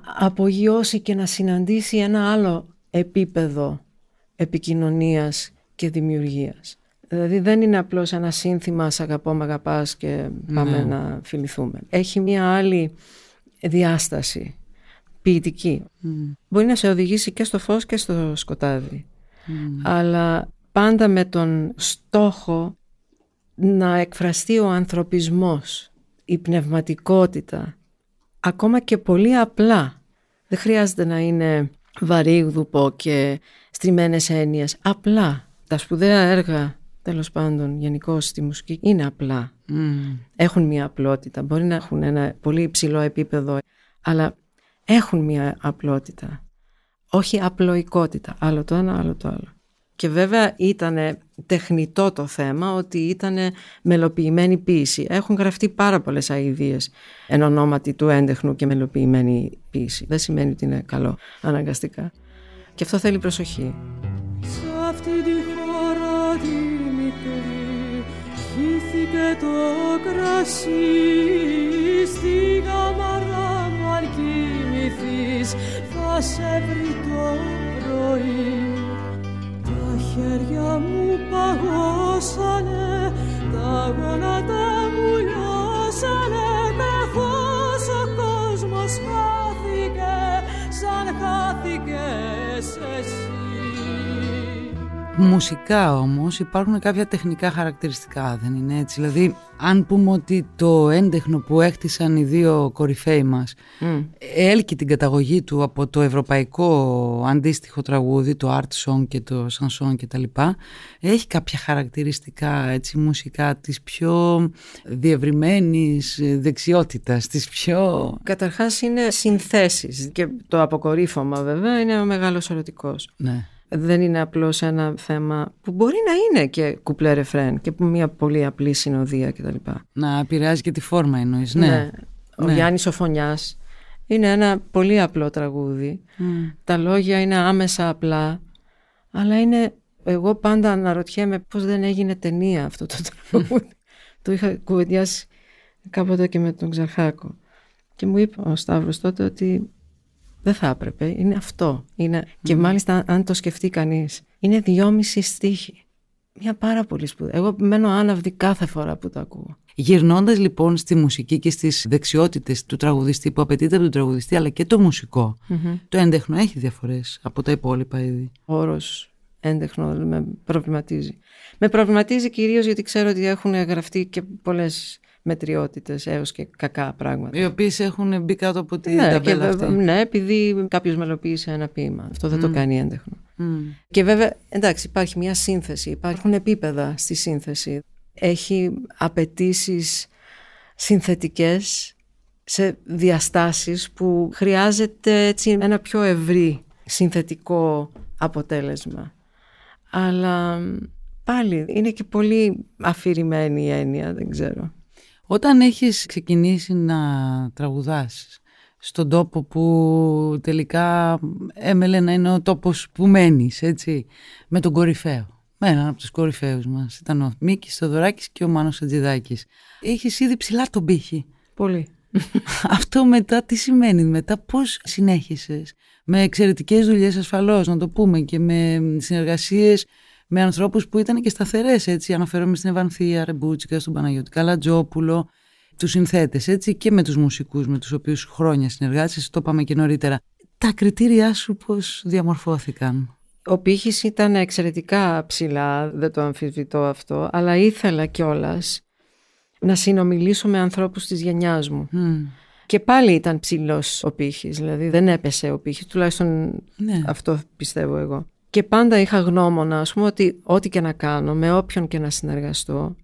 Speaker 3: απογειώσει και να συναντήσει ένα άλλο επίπεδο επικοινωνίας και δημιουργίας. Δηλαδή δεν είναι απλώς ένα σύνθημα «Σ' αγαπώ, μ' αγαπάς» και πάμε ναι. να φιληθούμε. Έχει μια άλλη διάσταση ποιητική. Μπορεί να σε οδηγήσει και στο φως και στο σκοτάδι. Αλλά πάντα με τον στόχο να εκφραστεί ο ανθρωπισμός, η πνευματικότητα, ακόμα και πολύ απλά. Δεν χρειάζεται να είναι βαρύγδουπο και στριμμένες έννοιες. Απλά. Τα σπουδαία έργα, τέλος πάντων, γενικώ στη μουσική, είναι απλά. Έχουν μια απλότητα. Μπορεί να έχουν ένα πολύ υψηλό επίπεδο, αλλά έχουν μια απλότητα. Όχι απλοϊκότητα. Άλλο το ένα, άλλο το άλλο. Και βέβαια ήταν τεχνητό το θέμα ότι ήταν μελοποιημένη ποίηση. Έχουν γραφτεί πάρα πολλές αηδίες εν ονόματι του έντεχνου και μελοποιημένη ποίηση. Δεν σημαίνει ότι είναι καλό αναγκαστικά. Και αυτό θέλει προσοχή.
Speaker 1: Σε αυτή τη χώρα τη μικρή χύθηκε το κρασί στη καμαρά μου αν κοιμηθείς θα σε βρει το πρωί χέρια μου παγώσανε, τα γόνατα μου λιώσανε καθώς ο κόσμος χάθηκε σαν χάθηκες εσύ.
Speaker 2: Μουσικά όμως υπάρχουν κάποια τεχνικά χαρακτηριστικά, δεν είναι έτσι; Δηλαδή, αν πούμε ότι το έντεχνο που έχτισαν οι δύο κορυφαίοι μας mm. έλκει την καταγωγή του από το ευρωπαϊκό αντίστοιχο τραγούδι, το art song και το chanson και τα λοιπά, έχει κάποια χαρακτηριστικά έτσι, μουσικά της πιο διευρυμένης δεξιότητας, της πιο...
Speaker 3: Καταρχάς είναι συνθέσεις και το αποκορύφωμα βέβαια είναι ο μεγάλος ερωτικός.
Speaker 2: Ναι
Speaker 3: δεν είναι απλώς ένα θέμα που μπορεί να είναι και κουπλέ ρεφρέν και μια πολύ απλή συνοδεία κτλ.
Speaker 2: Να επηρεάζει και τη φόρμα εννοείς, ναι. ναι.
Speaker 3: Ο ναι. Γιάννης Οφωνιάς είναι ένα πολύ απλό τραγούδι. Τα λόγια είναι άμεσα απλά, αλλά είναι... Εγώ πάντα αναρωτιέμαι πώς δεν έγινε ταινία αυτό το τραγούδι. το είχα κουβεντιάσει κάποτε και με τον Ξαρχάκο. Και μου είπε ο Σταύρος τότε ότι δεν θα έπρεπε. Είναι αυτό. Είναι... Και μάλιστα αν το σκεφτεί κανείς, είναι δυόμιση στίχοι. Μια πάρα πολύ σπουδαία. Εγώ μένω άναυδη κάθε φορά που το ακούω.
Speaker 2: Γυρνώντας λοιπόν στη μουσική και στις δεξιότητες του τραγουδιστή που απαιτείται από τον τραγουδιστή αλλά και το μουσικο το έντεχνο έχει διαφορές από τα υπόλοιπα είδη;
Speaker 3: Ο όρος έντεχνο με προβληματίζει. Με προβληματίζει κυρίως γιατί ξέρω ότι έχουν γραφτεί και πολλές μετριότητες έως και κακά πράγματα.
Speaker 2: Οι οποίες έχουν μπει κάτω από την
Speaker 3: ναι,
Speaker 2: ταμπέλα
Speaker 3: και,
Speaker 2: αυτή.
Speaker 3: ναι, επειδή κάποιος μελοποίησε ένα ποίημα. Αυτό δεν το
Speaker 2: Μμ.
Speaker 3: κάνει έντεχνο.
Speaker 2: Μμ.
Speaker 3: Και βέβαια, εντάξει, υπάρχει μια σύνθεση, υπάρχουν επίπεδα στη σύνθεση. Έχει απαιτήσεις συνθετικές σε διαστάσεις που χρειάζεται έτσι ένα πιο ευρύ συνθετικό αποτέλεσμα. Αλλά πάλι είναι και πολύ αφηρημένη η έννοια, δεν ξέρω.
Speaker 2: Όταν έχεις ξεκινήσει να τραγουδάς στον τόπο που τελικά έμελε να είναι ο τόπος που μένεις, έτσι, με τον κορυφαίο. Με έναν από τους κορυφαίους μας. Ήταν ο Μίκης Θοδωράκης και ο Μάνος Ατζηδάκης. Είχες ήδη ψηλά τον πύχη.
Speaker 3: Πολύ.
Speaker 2: Αυτό μετά τι σημαίνει, μετά πώς συνέχισες; Με εξαιρετικές δουλειές ασφαλώς, να το πούμε, και με συνεργασίες με ανθρώπους που ήταν και σταθερές, έτσι. Αναφέρομαι στην Ευανθία Ρεμπούτσικα, στον Παναγιώτη Καλατζόπουλο, τους συνθέτες, έτσι, και με τους μουσικούς με τους οποίους χρόνια συνεργάσες, το είπαμε και νωρίτερα. Τα κριτήριά σου πώς διαμορφώθηκαν;
Speaker 3: Ο πύχης ήταν εξαιρετικά ψηλά, δεν το αμφισβητώ αυτό, αλλά ήθελα κιόλας να συνομιλήσω με ανθρώπους της γενιάς μου.
Speaker 2: Μμ.
Speaker 3: Και πάλι ήταν ψηλός ο πύχης, δηλαδή δεν έπεσε ο πύχης, τουλάχιστον
Speaker 2: Ναι.
Speaker 3: αυτό πιστεύω εγώ. Και πάντα είχα γνώμονα, ας πούμε, ότι ό,τι και να κάνω, με όποιον και να συνεργαστώ,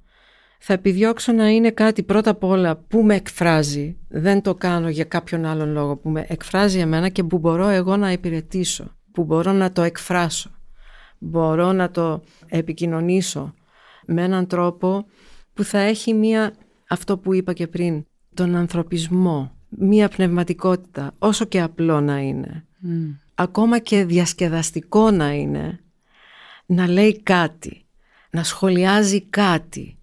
Speaker 3: θα επιδιώξω να είναι κάτι πρώτα απ' όλα που με εκφράζει. Δεν το κάνω για κάποιον άλλον λόγο που με εκφράζει εμένα και που μπορώ εγώ να υπηρετήσω, που μπορώ να το εκφράσω, μπορώ να το επικοινωνήσω με έναν τρόπο που θα έχει μία, αυτό που είπα και πριν, τον ανθρωπισμό, μία πνευματικότητα, όσο και απλό να είναι
Speaker 2: Μμ.
Speaker 3: Ακόμα και διασκεδαστικό να είναι, να λέει κάτι, να σχολιάζει κάτι,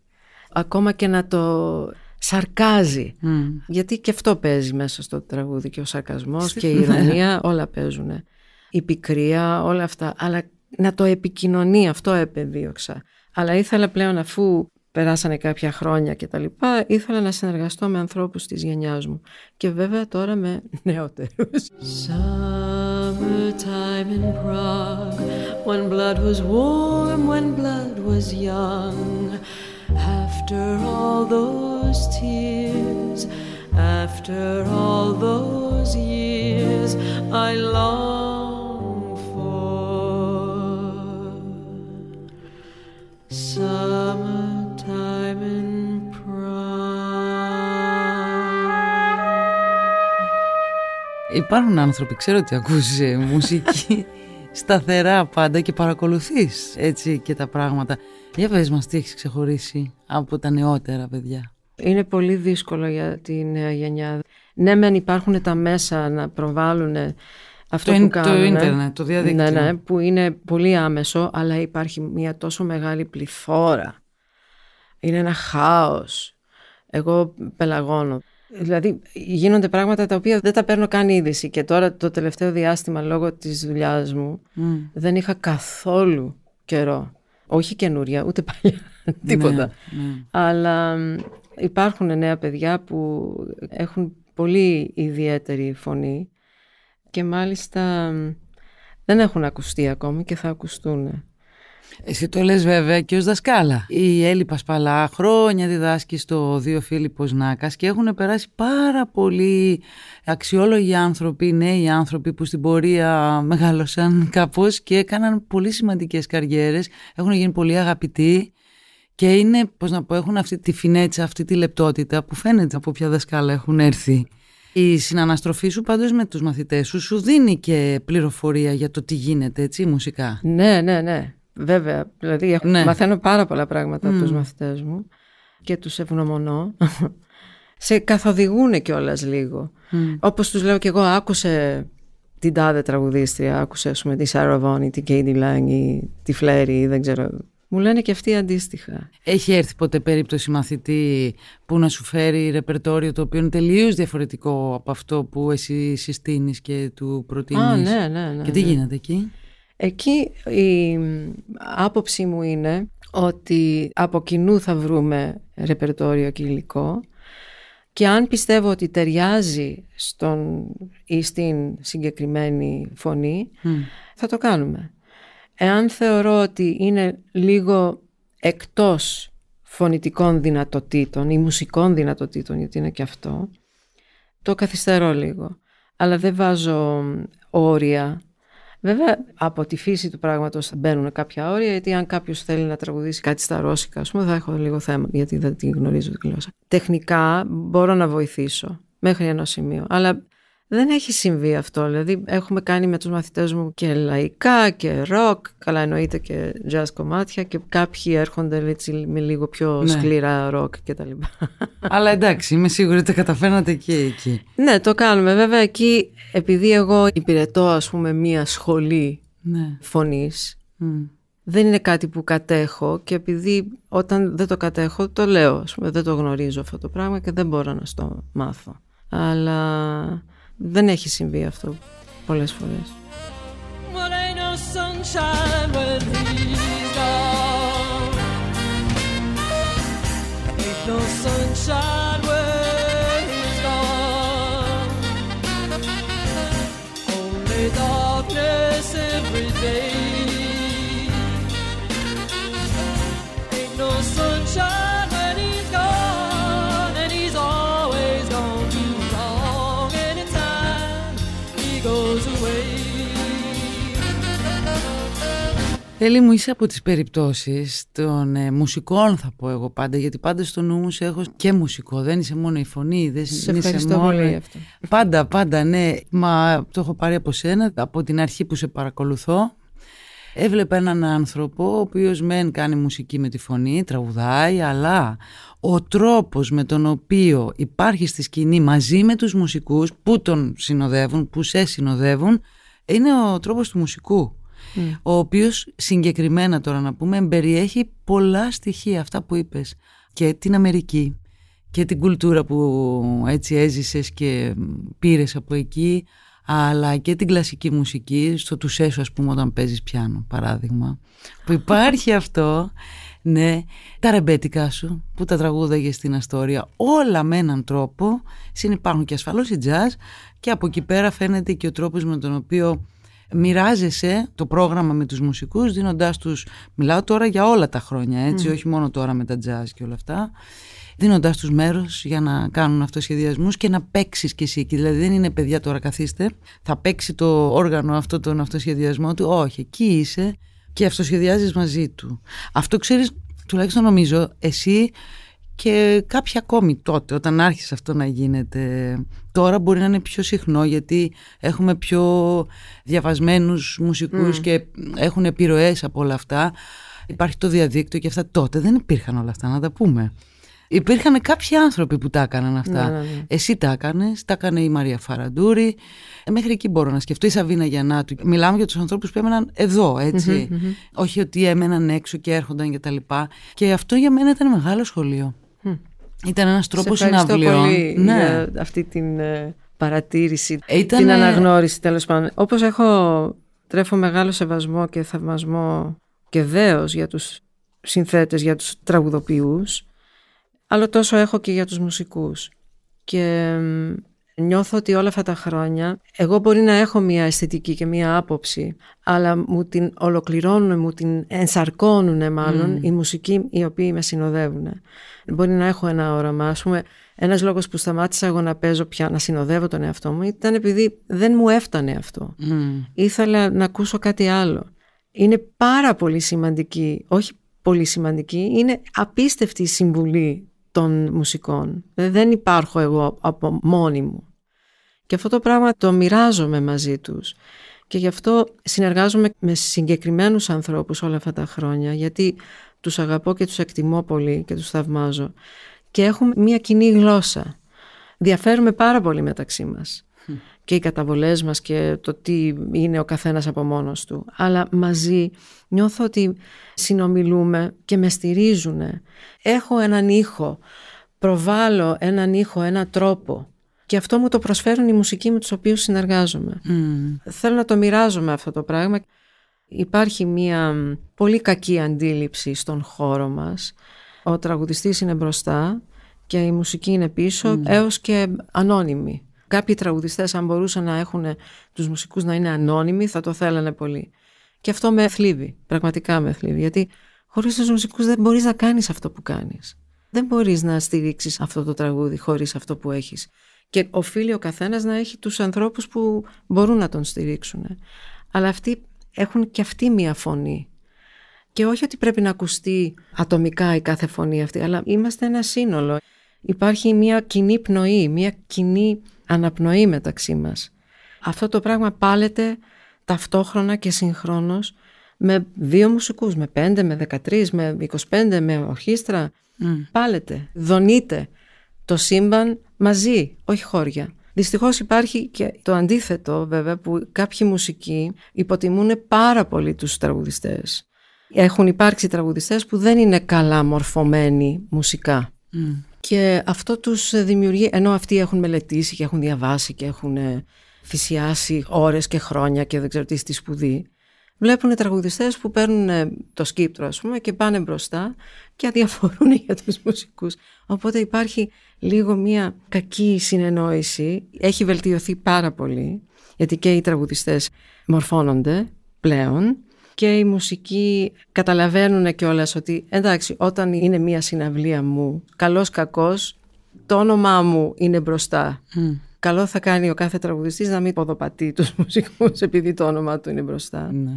Speaker 3: ακόμα και να το σαρκάζει.
Speaker 2: Μμ.
Speaker 3: Γιατί και αυτό παίζει μέσα στο τραγούδι και ο σαρκασμός και η ηρωνία, όλα παίζουν. Η πικρία, όλα αυτά. Αλλά να το επικοινωνεί, αυτό επεδίωξα. Αλλά ήθελα πλέον αφού περάσανε κάποια χρόνια και τα λοιπά, ήθελα να συνεργαστώ με ανθρώπους της γενιάς μου. Και βέβαια τώρα με νεότερους.
Speaker 1: Summertime in Prague, when blood was warm, when blood was young. After all those tears, after all those years, I long for summertime in Prague.
Speaker 2: Υπάρχουν άνθρωποι, ξέρω ότι ακούς ε, μουσική σταθερά πάντα και παρακολουθείς έτσι και τα πράγματα. Για πες μας τι έχεις ξεχωρίσει από τα νεότερα παιδιά;
Speaker 3: Είναι πολύ δύσκολο για τη νέα γενιά. Ναι, μεν υπάρχουν τα μέσα να προβάλλουν αυτό
Speaker 2: Το
Speaker 3: που
Speaker 2: ίν- το
Speaker 3: κάνουν.
Speaker 2: ίντερνετ, το διαδίκτυο.
Speaker 3: Ναι, ναι, που είναι πολύ άμεσο, αλλά υπάρχει μια τόσο μεγάλη πληθώρα. Είναι ένα χάος. Εγώ πελαγώνω. Δηλαδή γίνονται πράγματα τα οποία δεν τα παίρνω καν είδηση και τώρα το τελευταίο διάστημα λόγω της δουλειάς μου
Speaker 2: Μμ.
Speaker 3: δεν είχα καθόλου καιρό. Όχι καινούρια, ούτε παλιά, τίποτα.
Speaker 2: Ναι, ναι.
Speaker 3: Αλλά μ, υπάρχουν νέα παιδιά που έχουν πολύ ιδιαίτερη φωνή και μάλιστα μ, δεν έχουν ακουστεί ακόμη και θα ακουστούν.
Speaker 2: Εσύ το λες βέβαια και ως δασκάλα. Η Έλλη Πασπαλά χρόνια διδάσκει στο Δύο Φίλιππος Νάκας και έχουν περάσει πάρα πολλοί αξιόλογοι άνθρωποι, νέοι άνθρωποι που στην πορεία μεγάλωσαν κάπως και έκαναν πολύ σημαντικές καριέρες, έχουν γίνει πολύ αγαπητοί και είναι, πώς να πω, έχουν αυτή τη φινέτσα, αυτή τη λεπτότητα που φαίνεται από ποια δασκάλα έχουν έρθει. Η συναναστροφή σου πάντως με τους μαθητές σου σου δίνει και πληροφορία για το τι γίνεται έτσι μουσικά;
Speaker 3: Ναι, ναι, ναι. Βέβαια. Δηλαδή έχω-
Speaker 2: Ναι.
Speaker 3: μαθαίνω πάρα πολλά πράγματα από
Speaker 2: Μμ.
Speaker 3: τους μαθητές μου και τους ευγνωμονώ. Σε καθοδηγούν κιόλας λίγο.
Speaker 2: Μμ.
Speaker 3: Όπως τους λέω κι εγώ, άκουσε την τάδε τραγουδίστρια, άκουσε ας πούμε τη Σάρα Βόνι, την Κέιντι Λάγκ ή τη Φλέρι, δεν ξέρω. Μου λένε και αυτοί αντίστοιχα.
Speaker 2: Έχει έρθει ποτέ περίπτωση μαθητή που να σου φέρει ρεπερτόριο το οποίο είναι τελείως διαφορετικό από αυτό που εσύ συστήνεις και του προτείνεις;
Speaker 3: Α, ναι, ναι, ναι.
Speaker 2: Και τι
Speaker 3: ναι.
Speaker 2: γίνεται εκεί;
Speaker 3: Εκεί η άποψή μου είναι ότι από κοινού θα βρούμε ρεπερτόριο και υλικό και αν πιστεύω ότι ταιριάζει στον ή στην συγκεκριμένη φωνή, θα το κάνουμε. Εάν θεωρώ ότι είναι λίγο εκτός φωνητικών δυνατοτήτων ή μουσικών δυνατοτήτων, γιατί είναι και αυτό, το καθυστερώ λίγο. Αλλά δεν βάζω όρια. Βέβαια, από τη φύση του πράγματος θα μπαίνουν κάποια όρια, γιατί αν κάποιος θέλει να τραγουδήσει κάτι στα ρώσικα, ας πούμε, θα έχω λίγο θέμα, γιατί δεν την γνωρίζω τη γλώσσα. Τεχνικά μπορώ να βοηθήσω μέχρι ένα σημείο, αλλά δεν έχει συμβεί αυτό. Δηλαδή, έχουμε κάνει με τους μαθητές μου και λαϊκά και ροκ, καλά εννοείται και jazz κομμάτια και κάποιοι έρχονται έτσι, με λίγο πιο
Speaker 2: Ναι.
Speaker 3: σκληρά ροκ κτλ.
Speaker 2: Αλλά εντάξει, είμαι σίγουρη ότι τα καταφέρνατε και εκεί.
Speaker 3: ναι, το κάνουμε. Βέβαια, εκεί, επειδή εγώ υπηρετώ, ας πούμε, μία σχολή
Speaker 2: Ναι.
Speaker 3: φωνής,
Speaker 2: Μμ.
Speaker 3: δεν είναι κάτι που κατέχω και επειδή όταν δεν το κατέχω το λέω, ας πούμε, δεν το γνωρίζω αυτό το πράγμα και δεν μπορώ να στο μάθω. Αλλά δεν έχει συμβεί αυτό πολλές φορές.
Speaker 1: Well, ain't no sunshine
Speaker 2: Έλλη μου είσαι από τις περιπτώσεις των ε, μουσικών θα πω εγώ πάντα γιατί πάντα στο νου μου σε έχω και μουσικό δεν είσαι μόνο η φωνή δεν
Speaker 3: Σε
Speaker 2: είσαι
Speaker 3: ευχαριστώ
Speaker 2: μόνο...
Speaker 3: πολύ γι' αυτό.
Speaker 2: Πάντα πάντα ναι μα το έχω πάρει από σένα από την αρχή που σε παρακολουθώ Έβλεπα έναν άνθρωπο ο οποίος μεν κάνει μουσική με τη φωνή, τραγουδάει, αλλά ο τρόπος με τον οποίο υπάρχει στη σκηνή μαζί με τους μουσικούς που τον συνοδεύουν, που σε συνοδεύουν, είναι ο τρόπος του μουσικού. Ο οποίος συγκεκριμένα τώρα να πούμε περιέχει πολλά στοιχεία αυτά που είπες. Και την Αμερική και την κουλτούρα που έτσι έζησες και πήρες από εκεί αλλά και την κλασική μουσική στο τουσέσου ας πούμε όταν παίζεις πιάνο παράδειγμα. Που υπάρχει αυτό ναι, τα ρεμπέτικά σου που τα τραγούδαγες στην Αστόρια όλα με έναν τρόπο. Συνυπάρχουν και ασφαλώς η jazz και από εκεί πέρα φαίνεται και ο τρόπος με τον οποίο μοιράζεσαι το πρόγραμμα με τους μουσικούς δίνοντάς τους, μιλάω τώρα για όλα τα χρόνια έτσι, όχι μόνο τώρα με τα jazz και όλα αυτά δίνοντάς τους μέρος για να κάνουν αυτοσχεδιασμούς και να παίξεις κι εσύ εκεί. Δηλαδή δεν είναι παιδιά τώρα καθίστε, θα παίξει το όργανο αυτό τον αυτοσχεδιασμό του. Όχι, εκεί είσαι και αυτοσχεδιάζεις μαζί του. Αυτό ξέρεις, τουλάχιστον νομίζω, εσύ και κάποιοι ακόμη τότε όταν άρχισε αυτό να γίνεται τώρα μπορεί να είναι πιο συχνό γιατί έχουμε πιο διαβασμένους μουσικούς και έχουν επιρροές από όλα αυτά. Υπάρχει το διαδίκτυο και αυτά. Τότε δεν υπήρχαν όλα αυτά να τα πούμε. Υπήρχαν κάποιοι άνθρωποι που τα έκαναν αυτά.
Speaker 3: Ναι, ναι, ναι.
Speaker 2: εσύ τα έκανες, τα έκανε η Μαρία Φαραντούρη. Ε, μέχρι εκεί μπορώ να σκεφτώ. Η Σαβίνα Γιαννάτου. Μιλάμε για τους ανθρώπους που έμεναν εδώ έτσι. Όχι ότι έμεναν έξω και έρχονταν και τα λοιπά. Και αυτό για μένα ήταν μεγάλο σχολείο ήταν ένας τρόπος
Speaker 3: Σε ευχαριστώ
Speaker 2: συναυλιών
Speaker 3: πολύ
Speaker 2: ναι.
Speaker 3: για αυτή την ε, παρατήρηση,
Speaker 2: Ήτανε-
Speaker 3: την αναγνώριση τέλος πάντων. Όπως έχω τρέφω μεγάλο σεβασμό και θαυμασμό και δέος για τους συνθέτες, για τους τραγουδοποιούς, αλλά τόσο έχω και για τους μουσικούς. Και μ, νιώθω ότι όλα αυτά τα χρόνια εγώ μπορεί να έχω μια αισθητική και μια άποψη αλλά μου την ολοκληρώνουν, μου την ενσαρκώνουν μάλλον οι μουσικοί οι οποίοι με συνοδεύουν. Μπορεί να έχω ένα όραμα. Ας πούμε, ένας λόγος που σταμάτησα εγώ να παίζω πια, να συνοδεύω τον εαυτό μου ήταν επειδή δεν μου έφτανε αυτό.
Speaker 2: Μμ.
Speaker 3: Ήθελα να ακούσω κάτι άλλο. Είναι πάρα πολύ σημαντική, όχι πολύ σημαντική, είναι απίστευτη η συμβουλή των μουσικών. Ε, Δεν υπάρχω εγώ από μόνη μου. Και αυτό το πράγμα το μοιράζομαι μαζί τους. Και γι' αυτό συνεργάζομαι με συγκεκριμένους ανθρώπους όλα αυτά τα χρόνια, γιατί τους αγαπώ και τους εκτιμώ πολύ και τους θαυμάζω. Και έχουμε μια κοινή γλώσσα. Διαφέρουμε πάρα πολύ μεταξύ μας. Και οι καταβολές μας και το τι είναι ο καθένας από μόνος του. Αλλά μαζί νιώθω ότι συνομιλούμε και με στηρίζουν. Έχω έναν ήχο, προβάλλω έναν ήχο, έναν τρόπο. Και αυτό μου το προσφέρουν οι μουσικοί με τους οποίους συνεργάζομαι.
Speaker 2: Μμ.
Speaker 3: Θέλω να το μοιράζομαι αυτό το πράγμα. Υπάρχει μια πολύ κακή αντίληψη στον χώρο μας. Ο τραγουδιστής είναι μπροστά και η μουσική είναι πίσω, mm. έως και ανώνυμη. Κάποιοι τραγουδιστές αν μπορούσαν να έχουν τους μουσικούς να είναι ανώνυμοι θα το θέλανε πολύ. Και αυτό με θλίβει, πραγματικά με θλίβει, γιατί χωρίς τους μουσικούς δεν μπορείς να κάνεις αυτό που κάνεις. Δεν μπορείς να στηρίξεις αυτό το τραγούδι χωρίς αυτό που έχεις. Και οφείλει ο καθένας να έχει τους ανθρώπους που μπορούν να τον στηρίξουν. Αλλά αυτοί έχουν και αυτοί μία φωνή. Και όχι ότι πρέπει να ακουστεί ατομικά η κάθε φωνή αυτή, αλλά είμαστε ένα σύνολο. Υπάρχει μία κοινή πνοή, μία κοινή αναπνοή μεταξύ μας. Αυτό το πράγμα πάλεται ταυτόχρονα και συγχρόνως με δύο μουσικούς, με πέντε, με δεκατρεις, με 25, με ορχήστρα. Mm. Πάλετε, δονείτε το σύμπαν μαζί, όχι χώρια. Δυστυχώς υπάρχει και το αντίθετο βέβαια που κάποιοι μουσικοί υποτιμούν πάρα πολύ τους τραγουδιστές. Έχουν υπάρξει τραγουδιστές που δεν είναι καλά μορφωμένοι μουσικά. Και αυτό τους δημιουργεί, ενώ αυτοί έχουν μελετήσει και έχουν διαβάσει και έχουν θυσιάσει ώρες και χρόνια και δεν ξέρω τι στη σπουδή, βλέπουν τραγουδιστές που παίρνουν το σκύπτρο ας πούμε και πάνε μπροστά και αδιαφορούν για τους μουσικούς. Οπότε υπάρχει λίγο μια κακή συνεννόηση. Έχει βελτιωθεί πάρα πολύ γιατί και οι τραγουδιστές μορφώνονται πλέον και οι μουσικοί καταλαβαίνουν κιόλας ότι εντάξει όταν είναι μια συναυλία μου καλός κακός το όνομά μου είναι μπροστά. Καλό θα κάνει ο κάθε τραγουδιστής να μην ποδοπατεί τους μουσικούς επειδή το όνομά του είναι μπροστά. Ναι.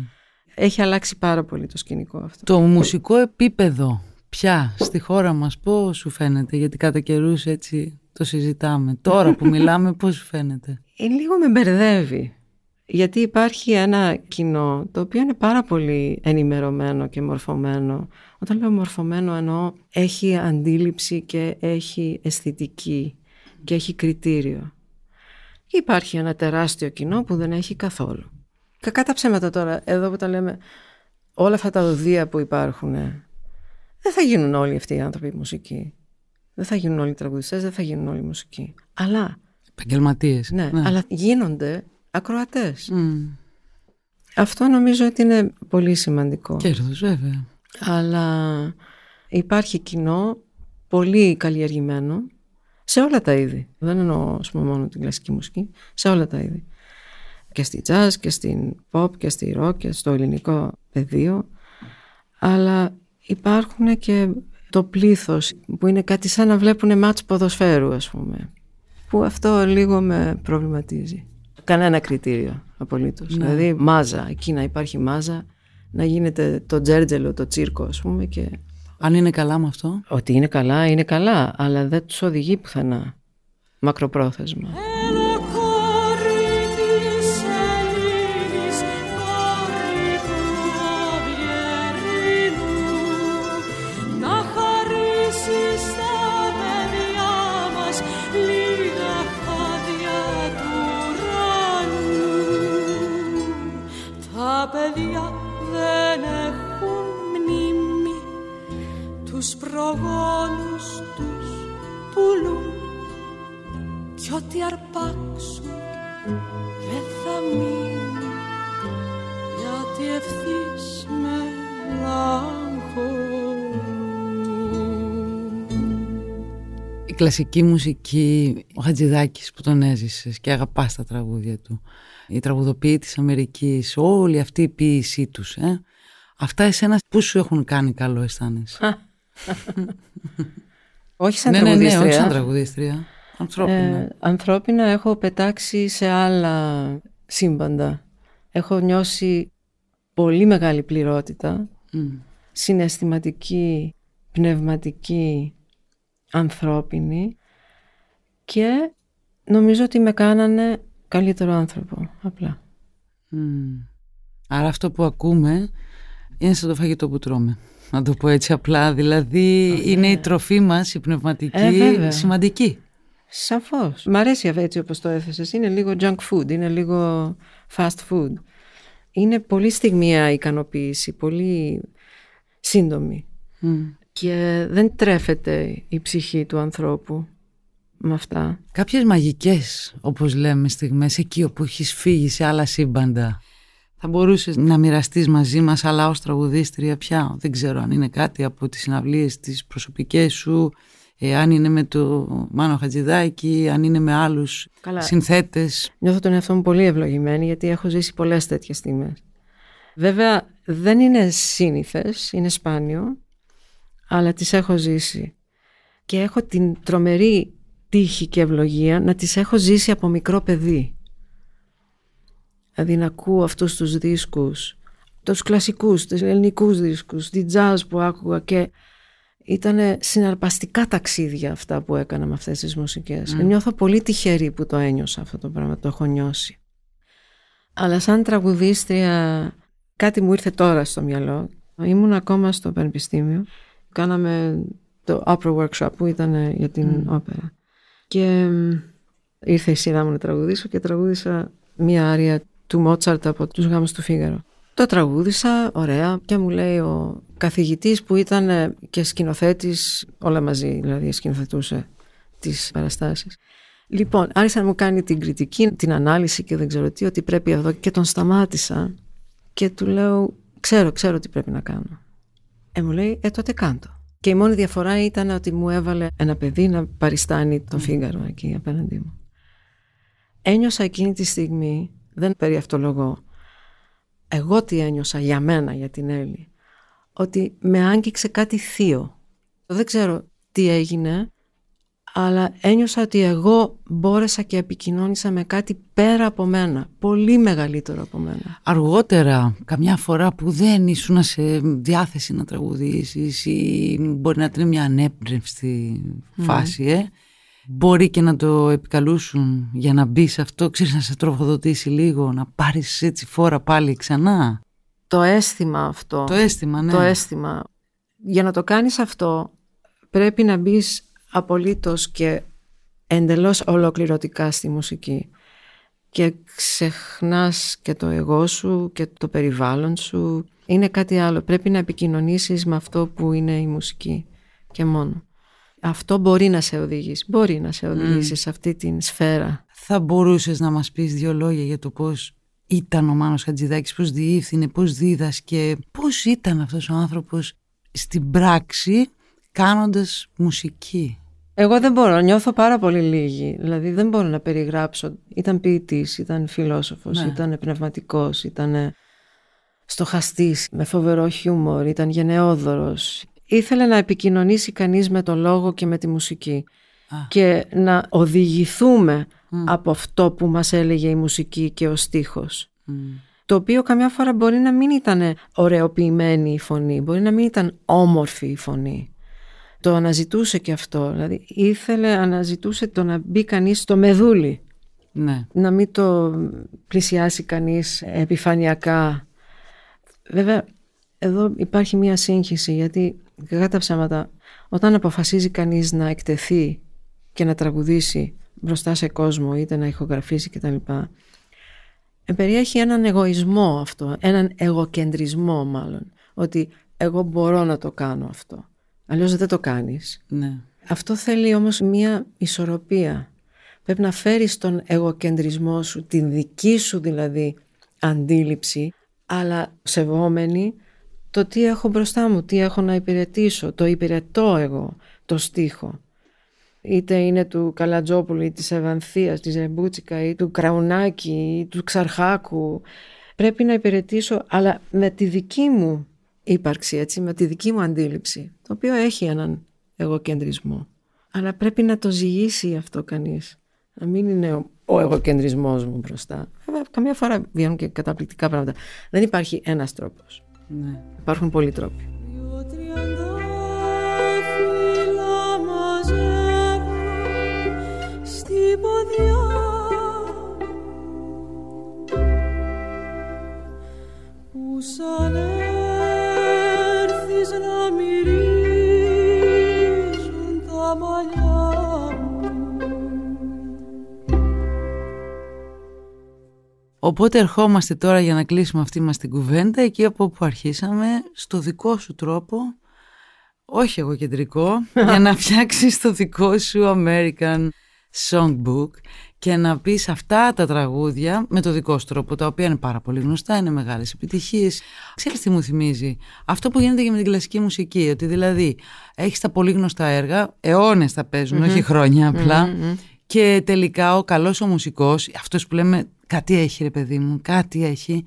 Speaker 3: Έχει αλλάξει πάρα πολύ το σκηνικό αυτό.
Speaker 2: Το μουσικό επίπεδο πια στη χώρα μας πώς σου φαίνεται, γιατί κατά καιρούς έτσι το συζητάμε. Τώρα που μιλάμε πώς σου φαίνεται;
Speaker 3: Ε, λίγο με μπερδεύει. Γιατί υπάρχει ένα κοινό το οποίο είναι πάρα πολύ ενημερωμένο και μορφωμένο. Όταν λέω μορφωμένο εννοώ έχει αντίληψη και έχει αισθητική και έχει κριτήριο. Υπάρχει ένα τεράστιο κοινό που δεν έχει καθόλου. Κακά τα ψέματα τώρα, εδώ που τα λέμε όλα αυτά τα οδεία που υπάρχουν δεν θα γίνουν όλοι αυτοί οι άνθρωποι μουσικοί. Δεν θα γίνουν όλοι οι τραγουδιστές, δεν θα γίνουν όλοι οι μουσικοί. Αλλά...
Speaker 2: Επαγγελματίες.
Speaker 3: Ναι, ναι, αλλά γίνονται ακροατές. Αυτό νομίζω ότι είναι πολύ σημαντικό.
Speaker 2: Κέρδος βέβαια.
Speaker 3: Αλλά υπάρχει κοινό πολύ καλλιεργημένο σε όλα τα είδη. Δεν εννοώ πούμε, μόνο την κλασική μουσική, σε όλα τα είδη. Και στη jazz και στην pop και στη rock και στο ελληνικό πεδίο. Αλλά υπάρχουν και το πλήθος που είναι κάτι σαν να βλέπουν μάτς ποδοσφαίρου ας πούμε που αυτό λίγο με προβληματίζει κανένα κριτήριο απολύτως. Ναι. δηλαδή μάζα, εκεί να υπάρχει μάζα να γίνεται το τζέρτζελο, το τσίρκο ας πούμε και...
Speaker 2: Αν είναι καλά με αυτό;
Speaker 3: Ότι είναι καλά, είναι καλά αλλά δεν τους οδηγεί πουθενά. Μακροπρόθεσμα
Speaker 2: κλασική μουσική, ο Χατζηδάκης που τον έζησες και αγαπάς τα τραγούδια του οι τραγουδοποιοί της Αμερικής, όλη αυτή η ποίησή τους. Ε. Αυτά εσένα που σου έχουν κάνει καλό αισθάνεσαι;
Speaker 3: όχι σαν ναι, τραγουδίστρια. Ναι,
Speaker 2: ναι, όχι σαν τραγουδίστρια. Ανθρώπινα. Ε,
Speaker 3: ανθρώπινα έχω πετάξει σε άλλα σύμπαντα. Έχω νιώσει πολύ μεγάλη πληρότητα, συναισθηματική, πνευματική, ανθρώπινη και νομίζω ότι με κάνανε καλύτερο άνθρωπο, απλά.
Speaker 2: Άρα αυτό που ακούμε είναι σαν το φαγητό που τρώμε. Να το πω έτσι απλά, δηλαδή είναι η τροφή μας, η πνευματική, ε, σημαντική.
Speaker 3: Σαφώς. Μ' αρέσει έτσι όπως το έθεσες. Είναι λίγο junk food, είναι λίγο fast food. Είναι πολύ στιγμία ικανοποίηση, πολύ σύντομη. Και δεν τρέφεται η ψυχή του ανθρώπου με αυτά.
Speaker 2: Κάποιες μαγικές, όπως λέμε στιγμές, εκεί όπου έχεις φύγει σε άλλα σύμπαντα. Θα μπορούσες να μοιραστείς μαζί μας αλλά ως τραγουδίστρια πια; Δεν ξέρω αν είναι κάτι από τις συναυλίες τις προσωπικές σου, ε, αν είναι με το Μάνο Χατζηδάκη, αν είναι με άλλους Καλά. συνθέτες.
Speaker 3: Νιώθω τον εαυτό μου πολύ ευλογημένη γιατί έχω ζήσει πολλές τέτοιες στιγμές. Βέβαια δεν είναι σύνηθες, είναι σπάνιο, αλλά τις έχω ζήσει. Και έχω την τρομερή τύχη και ευλογία να τις έχω ζήσει από μικρό παιδί. Δηλαδή να ακούω αυτούς τους δίσκους, τους κλασικούς, τους ελληνικούς δίσκους, τη jazz που άκουγα και ήταν συναρπαστικά ταξίδια αυτά που έκανα με αυτές τις μουσικές. Mm. Νιώθω πολύ τυχερή που το ένιωσα αυτό το πράγμα, το έχω νιώσει. Αλλά σαν τραγουδίστρια κάτι μου ήρθε τώρα στο μυαλό. Ήμουν ακόμα στο πανεπιστήμιο. Κάναμε το opera workshop που ήταν για την mm. όπερα. Και ήρθε η σειρά μου να τραγουδήσω και τραγούδισα μία άρια του Μότσαρτ από τους γάμους του Φίγαρο. Το τραγούδισα, ωραία, και μου λέει ο καθηγητής που ήταν ε, και σκηνοθέτης, όλα μαζί δηλαδή σκηνοθετούσε τις παραστάσεις. Λοιπόν, άρχισε να μου κάνει την κριτική, την ανάλυση και δεν ξέρω τι, ότι πρέπει εδώ και τον σταμάτησα και του λέω, ξέρω, ξέρω τι πρέπει να κάνω. Ε, μου λέει, ε, τότε κάντο. Και η μόνη διαφορά ήταν ότι μου έβαλε ένα παιδί να παριστάνει τον Φίγκαρο εκεί απέναντί μου. Ένιωσα εκείνη τη στιγμή, δεν περιευτολογώ, εγώ τι ένιωσα για μένα, για την Έλλη, ότι με άγγιξε κάτι θείο. Δεν ξέρω τι έγινε, αλλά ένιωσα ότι εγώ μπόρεσα και επικοινώνησα με κάτι πέρα από μένα, πολύ μεγαλύτερο από μένα.
Speaker 2: Αργότερα, καμιά φορά που δεν ήσουν σε διάθεση να τραγουδήσεις ή μπορεί να είναι μια ανέπνευστη φάση, ε, μπορεί και να το επικαλούσουν για να μπεις σε αυτό, ξέρεις να σε τροφοδοτήσει λίγο, να πάρεις έτσι φόρα πάλι ξανά.
Speaker 3: Το αίσθημα αυτό.
Speaker 2: Το αίσθημα, ναι.
Speaker 3: Το αίσθημα. Για να το κάνεις αυτό πρέπει να μπεις απολύτως και εντελώς ολοκληρωτικά στη μουσική και ξεχνάς και το εγώ σου και το περιβάλλον σου. Είναι κάτι άλλο. Πρέπει να επικοινωνήσεις με αυτό που είναι η μουσική και μόνο. Αυτό μπορεί να σε οδηγήσει. Μπορεί να σε οδηγήσει σε αυτή την σφαίρα.
Speaker 2: Θα μπορούσες να μας πεις δύο λόγια για το πώς ήταν ο Μάνος Χατζηδάκης, πώς διεύθυνε, πώς δίδασκε, πώς ήταν αυτός ο άνθρωπος στην πράξη κάνοντας μουσική;
Speaker 3: Εγώ δεν μπορώ, νιώθω πάρα πολύ λίγη. Δηλαδή δεν μπορώ να περιγράψω. Ήταν ποιητής, ήταν φιλόσοφος, ναι. ήταν πνευματικός, ήταν στοχαστής, με φοβερό χιούμορ, ήταν γενναιόδωρος. Ήθελε να επικοινωνήσει κανείς με το λόγο και με τη μουσική και να οδηγηθούμε από αυτό που μας έλεγε η μουσική και ο στίχος. Το οποίο καμιά φορά μπορεί να μην ήταν ωραιοποιημένη η φωνή, μπορεί να μην ήταν όμορφη η φωνή το αναζητούσε και αυτό. Δηλαδή ήθελε, αναζητούσε το να μπει κανείς στο μεδούλι.
Speaker 2: Ναι.
Speaker 3: Να μην το πλησιάσει κανείς επιφανειακά. Βέβαια, εδώ υπάρχει μία σύγχυση γιατί κατά τα ψέματα όταν αποφασίζει κανείς να εκτεθεί και να τραγουδήσει μπροστά σε κόσμο είτε να ηχογραφήσει κτλ. Περιέχει έναν εγωισμό αυτό, έναν εγωκεντρισμό μάλλον, ότι εγώ μπορώ να το κάνω αυτό. Αλλιώς δεν το κάνεις.
Speaker 2: Ναι.
Speaker 3: Αυτό θέλει όμως μία ισορροπία. Πρέπει να φέρεις τον εγωκεντρισμό σου, την δική σου δηλαδή αντίληψη, αλλά σεβόμενη το τι έχω μπροστά μου, τι έχω να υπηρετήσω, το υπηρετώ εγώ, το στίχο. Είτε είναι του Καλατζόπουλου ή της Ευανθίας, της Ρεμπούτσικα ή του Κραουνάκη ή του Ξαρχάκου. Πρέπει να υπηρετήσω, αλλά με τη δική μου ύπαρξη, έτσι, με τη δική μου αντίληψη, το οποίο έχει έναν εγωκεντρισμό. Αλλά πρέπει να το ζυγίσει αυτό κανείς. Να μην είναι ο, ο εγωκεντρισμός μου μπροστά. Βέβαια, καμιά φορά βγαίνουν και καταπληκτικά πράγματα. Δεν υπάρχει ένας τρόπος.
Speaker 2: Ναι.
Speaker 3: Υπάρχουν πολλοί τρόποι. που σαν
Speaker 2: Οπότε ερχόμαστε τώρα για να κλείσουμε αυτή μας την κουβέντα εκεί από που αρχίσαμε στο δικό σου τρόπο όχι εγώ κεντρικό για να φτιάξεις το δικό σου American songbook και να πεις αυτά τα τραγούδια με το δικό σου τρόπο, τα οποία είναι πάρα πολύ γνωστά, είναι μεγάλες επιτυχίες. Ξέρεις τι μου θυμίζει, αυτό που γίνεται και με την κλασική μουσική, ότι δηλαδή έχεις τα πολύ γνωστά έργα, αιώνες θα παιζουν όχι χρόνια και τελικά ο καλός ο μουσικός, αυτός που λέμε κάτι έχει ρε παιδί μου, κάτι έχει,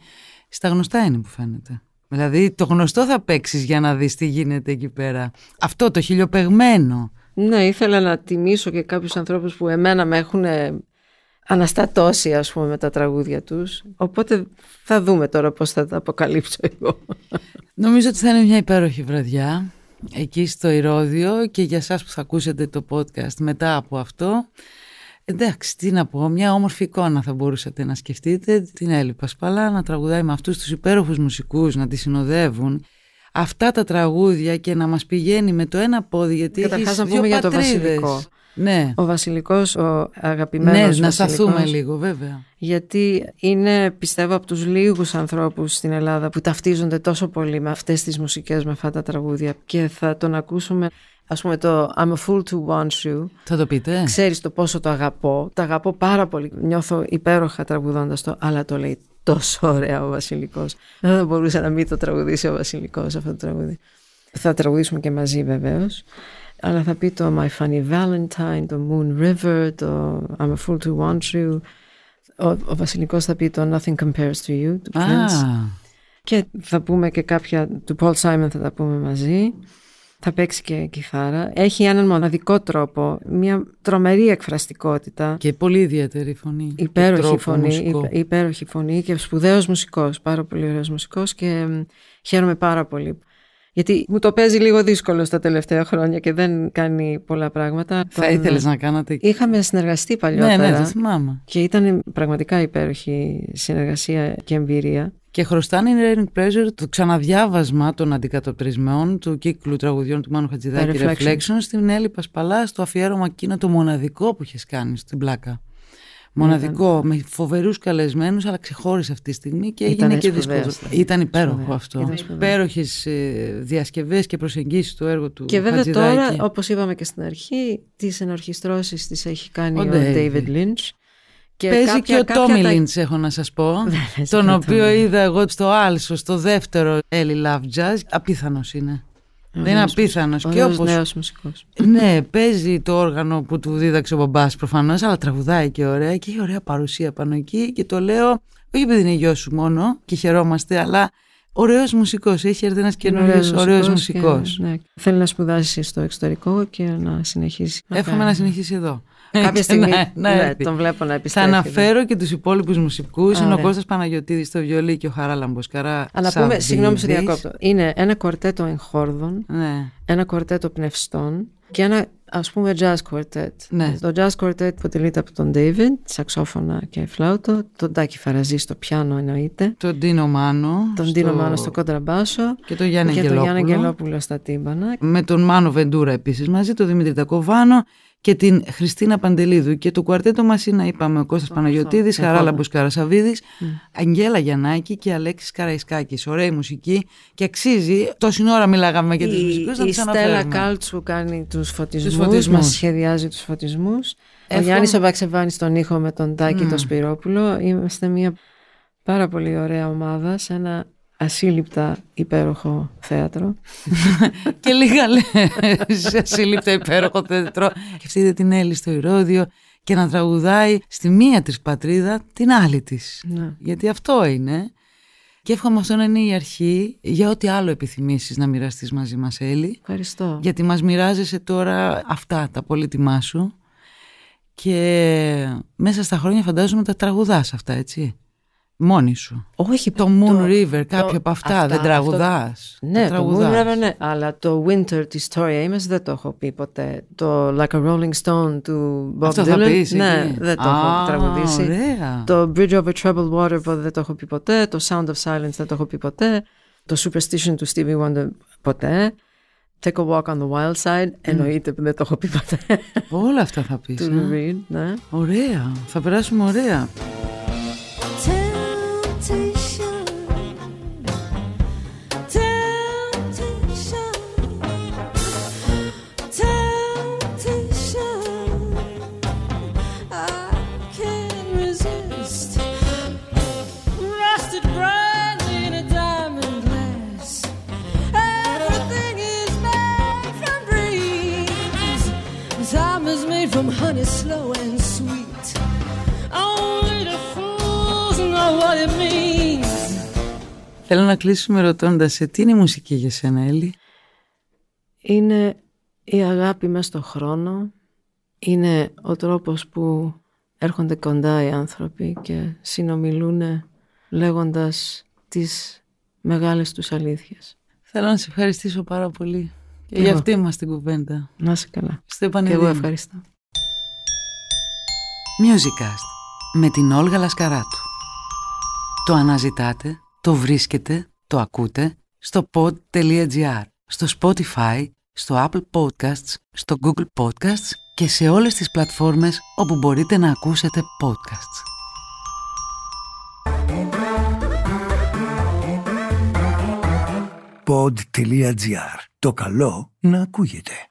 Speaker 2: στα γνωστά είναι που φαίνεται. Δηλαδή το γνωστό θα παίξεις για να δεις τι γίνεται εκεί πέρα. Αυτό το χιλιοπεγμένο.
Speaker 3: Ναι, ήθελα να τιμήσω και κάποιους ανθρώπους που εμένα με έχουν αναστατώσει ας πούμε με τα τραγούδια τους. Οπότε θα δούμε τώρα πώς θα τα αποκαλύψω εγώ.
Speaker 2: Νομίζω ότι θα είναι μια υπέροχη βραδιά εκεί στο Ηρώδιο και για σας που θα ακούσετε το podcast μετά από αυτό. Εντάξει, τι να πω, μια όμορφη εικόνα θα μπορούσατε να σκεφτείτε την Έλλη Πασπαλά να τραγουδάει με αυτούς τους υπέροχους μουσικούς, να τη συνοδεύουν αυτά τα τραγούδια και να μας πηγαίνει με το ένα πόδι γιατί
Speaker 3: Καταρχάς να πούμε για το Βασιλικό.
Speaker 2: Ναι.
Speaker 3: Ο Βασιλικός, ο αγαπημένος
Speaker 2: Ναι, να σταθούμε λίγο βέβαια.
Speaker 3: Γιατί είναι πιστεύω από τους λίγους ανθρώπους στην Ελλάδα που ταυτίζονται τόσο πολύ με αυτές τις μουσικές, με αυτά τα τραγούδια και θα τον ακούσουμε Ας πούμε το I'm a fool to want you.
Speaker 2: Θα το πείτε.
Speaker 3: Ξέρεις το πόσο το αγαπώ. Το αγαπώ πάρα πολύ. Νιώθω υπέροχα τραγουδώντας το, αλλά το λέει τόσο ωραία ο Βασιλικός. Δεν θα μπορούσε να μην το τραγουδήσει ο Βασιλικός αυτό το τραγούδι. Θα τραγουδήσουμε και μαζί βεβαίως. Αλλά θα πει το My Funny Valentine, το Moon River, το I'm a fool to want you. Ο, ο Βασιλικός θα πει το Nothing Compares to You, του Prince. Και θα πούμε και κάποια του Paul Simon θα τα πούμε μαζί θα παίξει και κιθάρα. Έχει έναν μοναδικό τρόπο, μια τρομερή εκφραστικότητα.
Speaker 2: Και πολύ ιδιαίτερη φωνή.
Speaker 3: Υπέροχη φωνή, υπέροχη φωνή και σπουδαίος μουσικός, πάρα πολύ ωραίος μουσικός και χαίρομαι πάρα πολύ. Γιατί μου το παίζει λίγο δύσκολο στα τελευταία χρόνια και δεν κάνει πολλά πράγματα.
Speaker 2: Θα Τον... ήθελες να κάνατε...
Speaker 3: Είχαμε συνεργαστεί παλιότερα.
Speaker 2: Ναι, ναι, το θυμάμαι.
Speaker 3: Και ήταν πραγματικά υπέροχη συνεργασία και εμπειρία.
Speaker 2: Και χρωστάνε η Learning Pressure το ξαναδιάβασμα των αντικατοπτρισμών του κύκλου τραγουδιών του Μάνου Χατζηδάκη Reflection. στην Έλλη Πασπαλά στο αφιέρωμα εκείνο το μοναδικό που είχες κάνει στην πλάκα. Μοναδικό, με φοβερούς καλεσμένους, αλλά ξεχώρισε αυτή τη στιγμή και έγινε και δύσκολο. Ήταν υπέροχο αυτό. Υπέροχες διασκευές και προσεγγίσεις του έργου του.
Speaker 3: Και βέβαια τώρα, όπως είπαμε και στην αρχή, τις ενορχιστρώσεις τις έχει κάνει ο, ο David Lynch.
Speaker 2: Και Παίζει κάποια, και ο Τόμι τα... Λίντς έχω να σας πω, τον οποίο είδα εγώ στο Άλσο, στο δεύτερο Ellie Love Jazz. Απίθανος είναι. Δεν είναι απίθανος.
Speaker 3: Και όπω. νέος μουσικός.
Speaker 2: Ναι, παίζει το όργανο που του δίδαξε ο μπαμπάς προφανώς, αλλά τραγουδάει και ωραία και έχει ωραία παρουσία πάνω εκεί. Και το λέω, όχι επειδή είναι γιος σου μόνο και χαιρόμαστε, αλλά ωραίος μουσικός. Έχει έρθει ένας καινούριο ωραίος μουσικός.
Speaker 3: Ναι. Θέλει να σπουδάσεις στο εξωτερικό και να συνεχίσει.
Speaker 2: Εύχομαι να συνεχίσει εδώ.
Speaker 3: Κάποια στιγμή ναι, ναι, τον βλέπω να επιστρέφει.
Speaker 2: Θα αναφέρω και τους υπόλοιπους μουσικούς. Είναι ο Κώστας Παναγιωτήδη στο βιολί και ο Χαρά Λαμποσκαρά.
Speaker 3: Αλλά πούμε, συγγνώμη σε διακόπτω. Είναι ένα κορτέτο εγχόρδων, ναι. ένα κορτέτο πνευστών και ένα ας πούμε jazz quartet.
Speaker 2: Ναι.
Speaker 3: Το jazz quartet αποτελείται από τον David, σαξόφωνα και φλάουτο, τον Τάκη Φαραζή στο πιάνο εννοείται.
Speaker 2: Τον Ντίνο Μάνο.
Speaker 3: Τον στο... Ντίνο Μάνο στο κοντραμπάσο.
Speaker 2: Και τον Γιάννη
Speaker 3: και Αγγελόπουλο. τον Γιάννη Αγγελόπουλο στα τύμπανα.
Speaker 2: Με τον Μάνο Βεντούρα επίσης μαζί, τον Δημήτρη Τακοβάνο και την Χριστίνα Παντελίδου και το κουαρτέτο μας είναι, είπαμε, ο Κώστας Παναγιωτίδης, Χαράλαμπος Καρασαβίδης, mm. Αγγέλα Γιαννάκη και Αλέξης Καραϊσκάκης. Ωραία μουσική και αξίζει, τόση ώρα μιλάγαμε για τους μουσικούς, να
Speaker 3: Η Στέλλα Κάλτσου κάνει τους φωτισμούς, τους φωτισμούς. μας σχεδιάζει τους φωτισμούς. Ο Γιάννης Αμπαξεβάνης τον ήχο με τον Τάκη mm. το Σπυρόπουλο. Είμαστε μια πάρα πολύ ωραία ομάδα σε ένα ασύλληπτα υπέροχο θέατρο.
Speaker 2: και λίγα λες ασύλληπτα υπέροχο θέατρο. Και αυτή την Έλλη στο Ηρώδιο και να τραγουδάει στη μία της πατρίδα την άλλη της.
Speaker 3: Ναι.
Speaker 2: Γιατί αυτό είναι. Και εύχομαι αυτό να είναι η αρχή για ό,τι άλλο επιθυμήσεις να μοιραστείς μαζί μας Έλλη.
Speaker 3: Ευχαριστώ.
Speaker 2: Γιατί μας μοιράζεσαι τώρα αυτά τα πολύτιμά σου και μέσα στα χρόνια φαντάζομαι τα τραγουδάς αυτά έτσι μόνη σου.
Speaker 3: Όχι,
Speaker 2: το Moon το, River, κάποιο από αυτά, αυτά δεν τραγουδάς.
Speaker 3: Ναι, το Moon River ναι, αλλά το Winter της Tori Amos δεν το έχω πει ποτέ. Το Like a Rolling Stone του Bob
Speaker 2: Αυτό
Speaker 3: Dylan,
Speaker 2: θα πεις,
Speaker 3: ναι, δεν το έχω τραγουδήσει.
Speaker 2: Ωραία.
Speaker 3: Το Bridge Over Troubled Water δεν το έχω πει ποτέ, το Sound of Silence δεν το έχω πει ποτέ, το Superstition του Stevie Wonder ποτέ. Take a walk on the wild side. Mm. Εννοείται που δεν το έχω πει ποτέ.
Speaker 2: Όλα αυτά θα πεις.
Speaker 3: Του Reed, ναι.
Speaker 2: Ωραία. Θα περάσουμε ωραία.
Speaker 1: From honey slow and sweet. Only the fools know what it means.
Speaker 2: Θέλω να κλείσουμε ρωτώντας σε τι είναι η μουσική για σένα, Έλλη;
Speaker 3: Είναι η αγάπη μέσα στο χρόνο. Είναι ο τρόπος που έρχονται κοντά οι άνθρωποι και συνομιλούν λέγοντας τις μεγάλες τους αλήθειες.
Speaker 2: Θέλω να σε ευχαριστήσω πάρα πολύ και για αυτή μας την κουβέντα.
Speaker 3: Να είσαι καλά.
Speaker 2: Στο
Speaker 3: Και εγώ ευχαριστώ.
Speaker 2: Musicast με την Όλγα Λασκαράτου. Το αναζητάτε, το βρίσκετε, το ακούτε στο pod.gr, στο Spotify, στο Apple Podcasts, στο Google Podcasts και σε όλες τις πλατφόρμες όπου μπορείτε να ακούσετε podcasts.
Speaker 4: Pod.gr. Το καλό να ακούγεται.